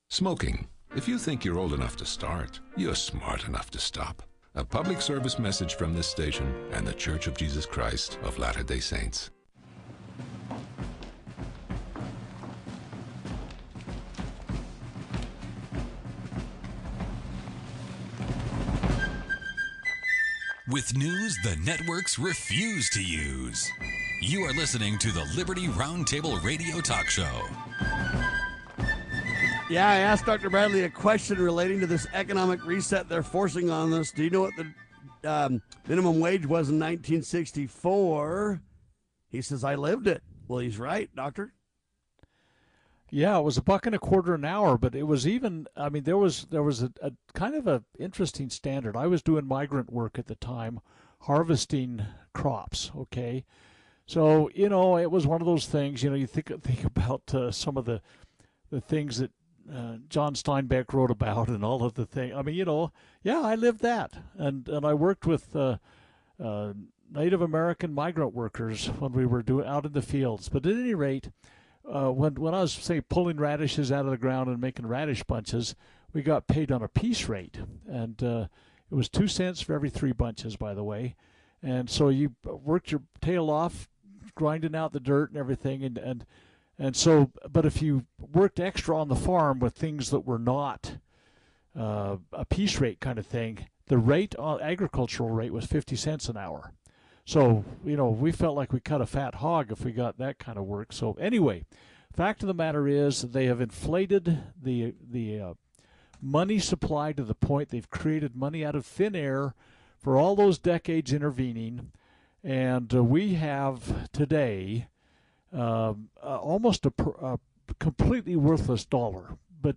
Smoking. If you think you're old enough to start, you're smart enough to stop. A public service message from this station and the Church of Jesus Christ of Latter day Saints. With news the networks refuse to use. You are listening to the Liberty Roundtable Radio Talk Show. Yeah, I asked Dr. Bradley a question relating to this economic reset they're forcing on us. Do you know what the um, minimum wage was in 1964? He says, I lived it. Well, he's right, Doctor. Yeah, it was a buck and a quarter an hour, but it was even. I mean, there was there was a, a kind of a interesting standard. I was doing migrant work at the time, harvesting crops. Okay, so you know it was one of those things. You know, you think think about uh, some of the the things that uh, John Steinbeck wrote about and all of the thing. I mean, you know, yeah, I lived that, and and I worked with uh, uh, Native American migrant workers when we were doing out in the fields. But at any rate, uh, when when I was say pulling radishes out of the ground and making radish bunches, we got paid on a piece rate, and uh, it was two cents for every three bunches, by the way. And so you worked your tail off, grinding out the dirt and everything, and and and so, but if you worked extra on the farm with things that were not uh, a piece rate kind of thing, the rate on agricultural rate was 50 cents an hour. So, you know, we felt like we cut a fat hog if we got that kind of work. So, anyway, fact of the matter is they have inflated the the uh, money supply to the point they've created money out of thin air for all those decades intervening, and uh, we have today um, uh, almost a, a, completely worthless dollar. But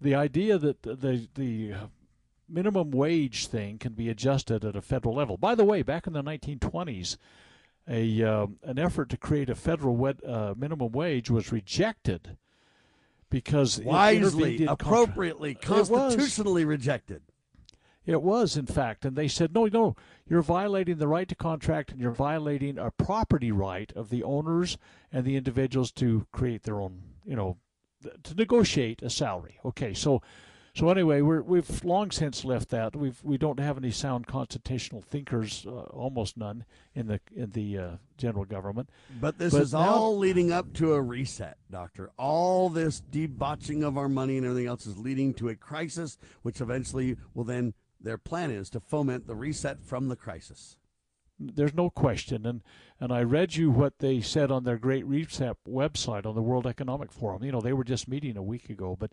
the idea that the the minimum wage thing can be adjusted at a federal level. By the way, back in the 1920s, a um, an effort to create a federal wed, uh, minimum wage was rejected because wisely, appropriately, contra- constitutionally rejected. It was, in fact, and they said, no, no, you're violating the right to contract, and you're violating a property right of the owners and the individuals to create their own, you know, to negotiate a salary. Okay, so so anyway, we're, we've long since left that. We've we don't have any sound constitutional thinkers, uh, almost none in the in the uh, general government. But this But is now- all leading up to a reset, Doctor. All this debauching of our money and everything else is leading to a crisis, which eventually will then. Their plan is to foment the reset from the crisis. There's no question, and and I read you what they said on their Great Reset website on the World Economic Forum. You know, they were just meeting a week ago, but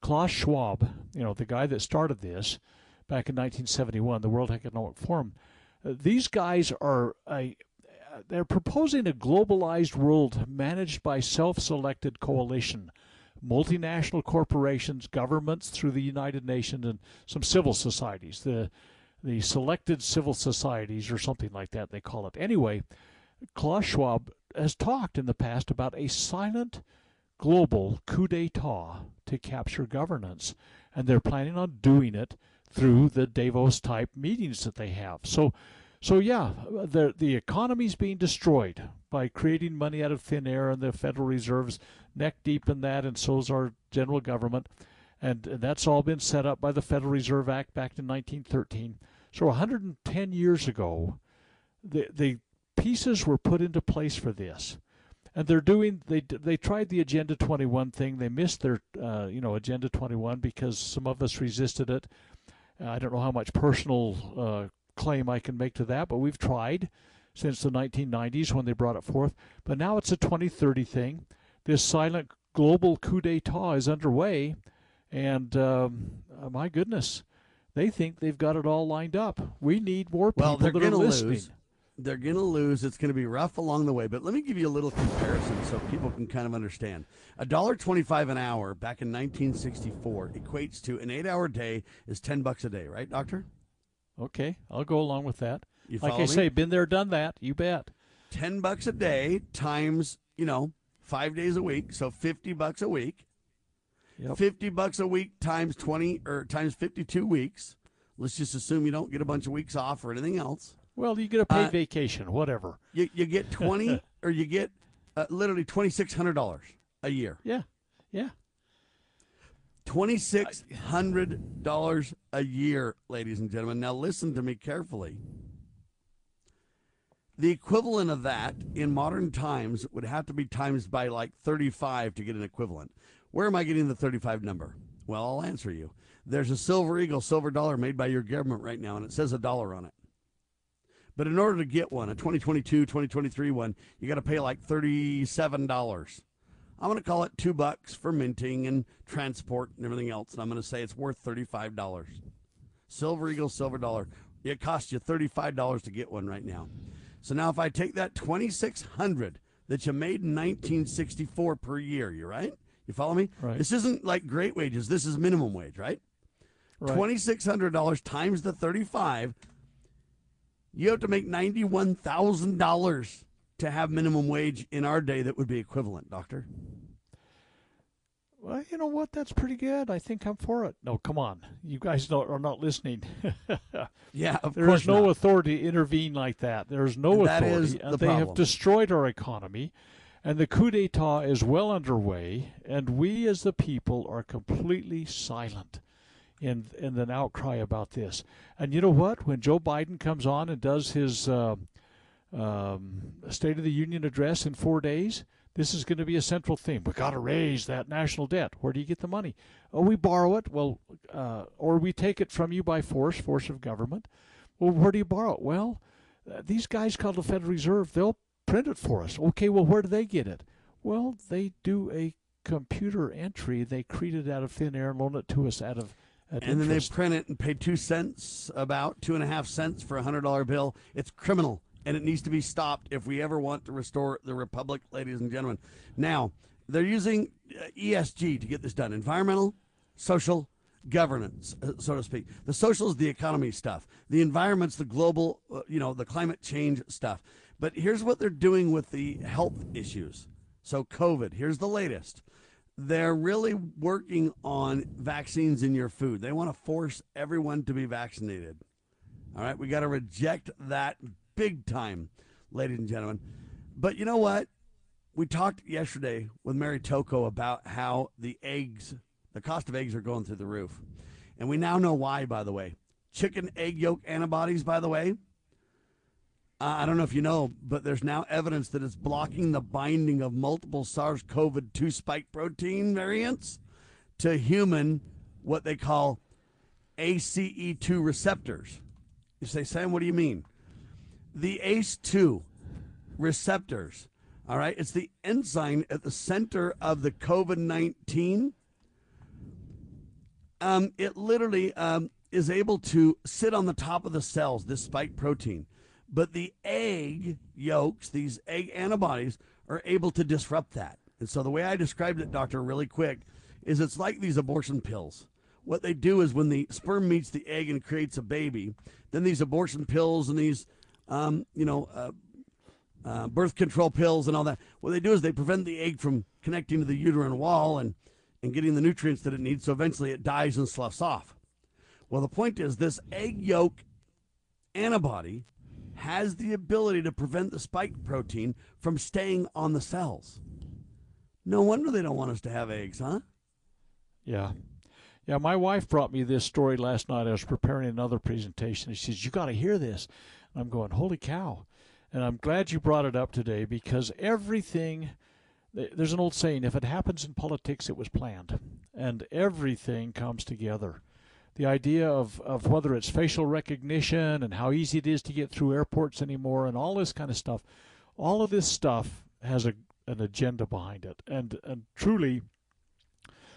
Klaus Schwab, you know, the guy that started this back in 1971, the World Economic Forum, uh, these guys are a they're proposing a globalized world managed by self-selected coalition multinational corporations governments through the united nations and some civil societies the the selected civil societies or something like that they call it. Anyway klaus schwab has talked in the past about a silent global coup d'etat to capture governance and they're planning on doing it through the davos type meetings that they have. So So yeah, the the economy's being destroyed by creating money out of thin air, and the Federal Reserve's neck deep in that, and so's our general government, and that's all been set up by the Federal Reserve Act back in 1913. So 110 years ago, the the pieces were put into place for this, and they're doing they they tried the Agenda 21 thing. They missed their uh, you know Agenda 21 because some of us resisted it. I don't know how much personal uh, claim I can make to that, but we've tried since the 1990s when they brought it forth. But now it's a 2030 thing. This silent global coup d'etat is underway, and um, uh, my goodness, they think they've got it all lined up. We need more people Well, they're that are going to listening. lose. They're going to lose. It's going to be rough along the way. But let me give you a little comparison so people can kind of understand. A dollar twenty-five an hour back in 1964 equates to an eight-hour day is ten bucks a day, right, Doctor? Okay, I'll go along with that. You like I me? say, been there, done that. You bet. Ten bucks a day times you know five days a week, so fifty bucks a week. Yep. Fifty bucks a week times twenty or times fifty-two weeks. Let's just assume you don't get a bunch of weeks off or anything else. Well, you get a paid Uh, vacation, whatever. You you get twenty or you get uh, literally twenty six hundred dollars a year. Yeah, yeah. Twenty six hundred dollars a year, ladies and gentlemen. Now listen to me carefully. The equivalent of that in modern times would have to be times by like thirty five to get an equivalent. Where am I getting the thirty five number? Well, I'll answer you. There's a silver eagle, silver dollar made by your government right now, and it says a dollar on it. But in order to get one, a 2022, 2023 one, you got to pay like $37. I'm going to call it two bucks for minting and transport and everything else. And I'm going to say it's worth $35. Silver Eagle, silver dollar. It costs you $35 to get one right now. So now if I take that 2600 that you made in 1964 per year, you right? You follow me? Right. This isn't like great wages. This is minimum wage, right? Right. $2,600 times the 35 you have to make $91,000 to have minimum wage in our day that would be equivalent, doctor. Well, you know what? That's pretty good. I think I'm for it. No, come on. You guys don't, are not listening. Yeah, of There course is no not. authority to intervene like that. There's no That authority. is and the they have destroyed our economy. And the coup d'etat is well underway. And we as the people are completely silent in, in an outcry about this. And you know what? When Joe Biden comes on and does his uh, um, State of the Union address in four days, this is going to be a central theme. We've got to raise that national debt. Where do you get the money? Oh, we borrow it. Well, uh, or we take it from you by force, force of government. Well, where do you borrow it? Well, uh, these guys called the Federal Reserve. They'll print it for us. Okay. Well, where do they get it? Well, they do a computer entry. They create it out of thin air and loan it to us out of And then they print it and pay two cents, about two and a half cents for a hundred dollar bill. It's criminal, and it needs to be stopped if we ever want to restore the republic, ladies and gentlemen. Now they're using uh, ESG to get this done: environmental, social, governance, uh, so to speak. The social is the economy stuff. The environment's the global, uh, you know, the climate change stuff. But here's what they're doing with the health issues. So COVID. Here's the latest they're really working on vaccines in your food. They want to force everyone to be vaccinated. All right, we got to reject that big time, ladies and gentlemen. But you know what? We talked yesterday with Mary Toko about how the eggs, the cost of eggs are going through the roof. And we now know why, by the way. Chicken egg yolk antibodies, by the way, uh, I don't know if you know, but there's now evidence that it's blocking the binding of multiple SARS CoV 2 spike protein variants to human, what they call ACE2 receptors. You say, Sam, what do you mean? The ACE2 receptors, all right, it's the enzyme at the center of the COVID 19 um, it literally um, is able to sit on the top of the cells, this spike protein. But the egg yolks, these egg antibodies, are able to disrupt that. And so the way I described it, doctor, really quick, is it's like these abortion pills. What they do is when the sperm meets the egg and creates a baby, then these abortion pills and these, um, you know, uh, uh, birth control pills and all that. What they do is they prevent the egg from connecting to the uterine wall and, and getting the nutrients that it needs. So eventually it dies and sloughs off. Well, the point is this egg yolk antibody has the ability to prevent the spike protein from staying on the cells. No wonder they don't want us to have eggs, huh? Yeah. Yeah, my wife brought me this story last night. I was preparing another presentation. She says, You got to hear this. I'm going, Holy cow. And I'm glad you brought it up today because everything, there's an old saying, if it happens in politics, it was planned. And everything comes together. The idea of, of whether it's facial recognition and how easy it is to get through airports anymore and all this kind of stuff, all of this stuff has a, an agenda behind it. And, and truly,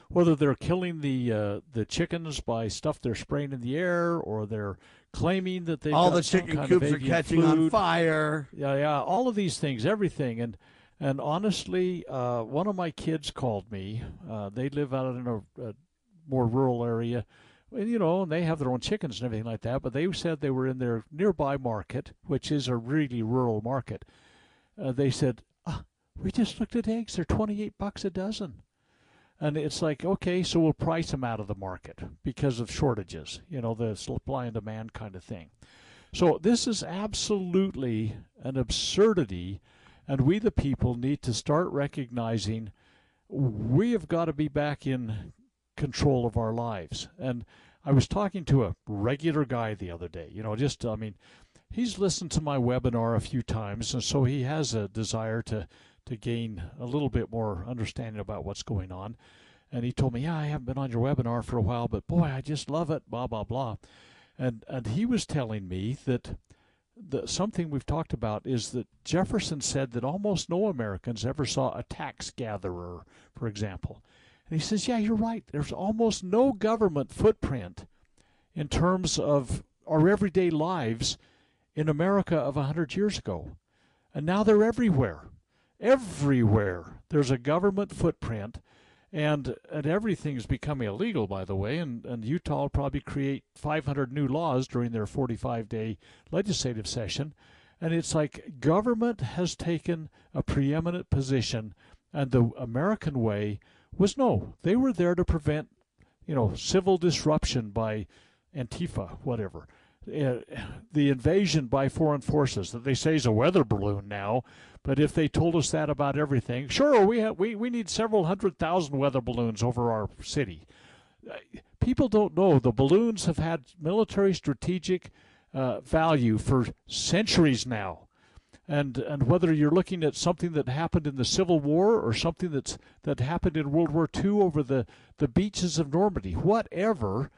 whether they're killing the uh, the chickens by stuff they're spraying in the air or they're claiming that they all the chicken coops are catching food. on fire. Yeah, yeah, all of these things, everything, and and honestly, uh, one of my kids called me. Uh, they live out in a, a more rural area, and you know, and they have their own chickens and everything like that. But they said they were in their nearby market, which is a really rural market. Uh, they said, ah, "We just looked at eggs; they're twenty-eight bucks a dozen." And it's like, okay, so we'll price them out of the market because of shortages, you know, the supply and demand kind of thing. So this is absolutely an absurdity, and we, the people, need to start recognizing we have got to be back in control of our lives. And I was talking to a regular guy the other day, you know, just, I mean, he's listened to my webinar a few times, and so he has a desire to to gain a little bit more understanding about what's going on. And he told me, "Yeah, I haven't been on your webinar for a while, but boy, I just love it." Blah blah blah, and and he was telling me that the something we've talked about is that Jefferson said that almost no Americans ever saw a tax gatherer, for example. And he says, "Yeah, you're right. There's almost no government footprint in terms of our everyday lives in America of a hundred years ago, and now they're everywhere." Everywhere. There's a government footprint, and and everything's becoming illegal, by the way. And and Utah will probably create 500 new laws during their 45-day legislative session, and it's like government has taken a preeminent position, and the American way was no. They were there to prevent, you know, civil disruption by Antifa, whatever. Uh, the invasion by foreign forces that they say is a weather balloon now. But if they told us that about everything, sure, we have, we we need several hundred thousand weather balloons over our city. Uh, people don't know the balloons have had military strategic uh, value for centuries now. And and whether you're looking at something that happened in the Civil War or something that's that happened in World War II over the, the beaches of Normandy, whatever,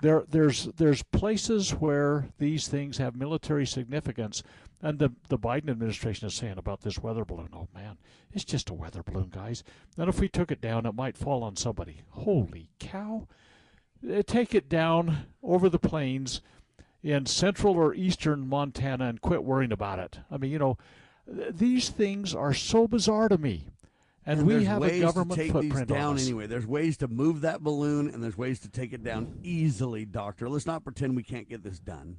there there's there's places where these things have military significance and the the Biden administration is saying about this weather balloon oh man it's just a weather balloon guys and if we took it down it might fall on somebody holy cow eh, take it down over the plains in central or eastern Montana and quit worrying about it i mean you know these things are so bizarre to me and, and we have a government to take footprint these down anyway. There's ways to move that balloon, and there's ways to take it down easily, Doctor. Let's not pretend we can't get this done.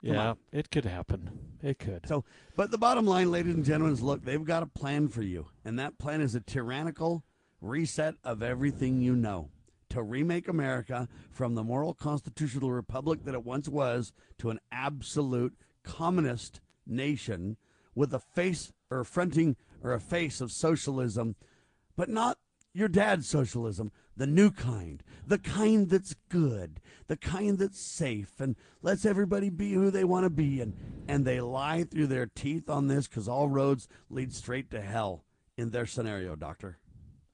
Yeah, it could happen. It could. So, but the bottom line, ladies and gentlemen, is look, they've got a plan for you, and that plan is a tyrannical reset of everything you know to remake America from the moral constitutional republic that it once was to an absolute communist nation with a face or fronting or a face of socialism, but not your dad's socialism, the new kind, the kind that's good, the kind that's safe and lets everybody be who they want to be. And, and they lie through their teeth on this because all roads lead straight to hell in their scenario, Doctor.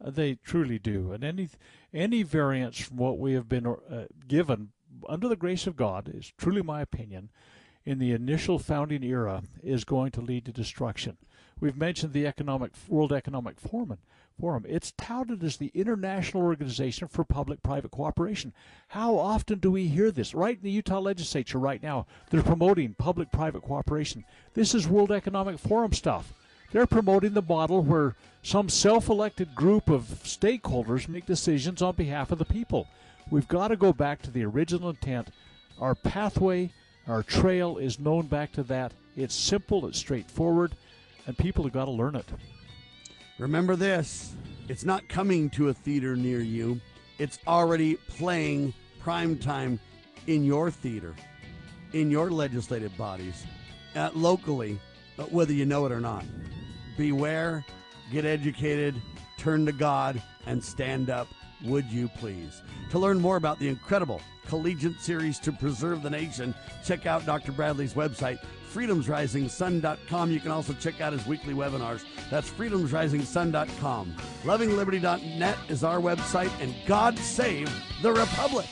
Uh, They truly do, and any any variance from what we have been uh, given under the grace of God is truly my opinion. In the initial founding era, is going to lead to destruction. We've mentioned the economic World Economic Forum. Forum. It's touted as the International Organization for Public-Private Cooperation. How often do we hear this? Right in the Utah Legislature right now, they're promoting public-private cooperation. This is World Economic Forum stuff. They're promoting the model where some self elected group of stakeholders make decisions on behalf of the people. We've got to go back to the original intent. Our pathway, our trail is known back to that. It's simple, it's straightforward, and people have got to learn it. Remember this it's not coming to a theater near you, it's already playing prime time in your theater, in your legislative bodies, uh, locally, uh, whether you know it or not. Beware, get educated, turn to God, and stand up, would you please? To learn more about the incredible collegiate series to preserve the nation, check out Dr. Bradley's website, freedomsrisingsun.com. You can also check out his weekly webinars. That's freedomsrisingsun.com. Lovingliberty.net is our website, and God save the Republic.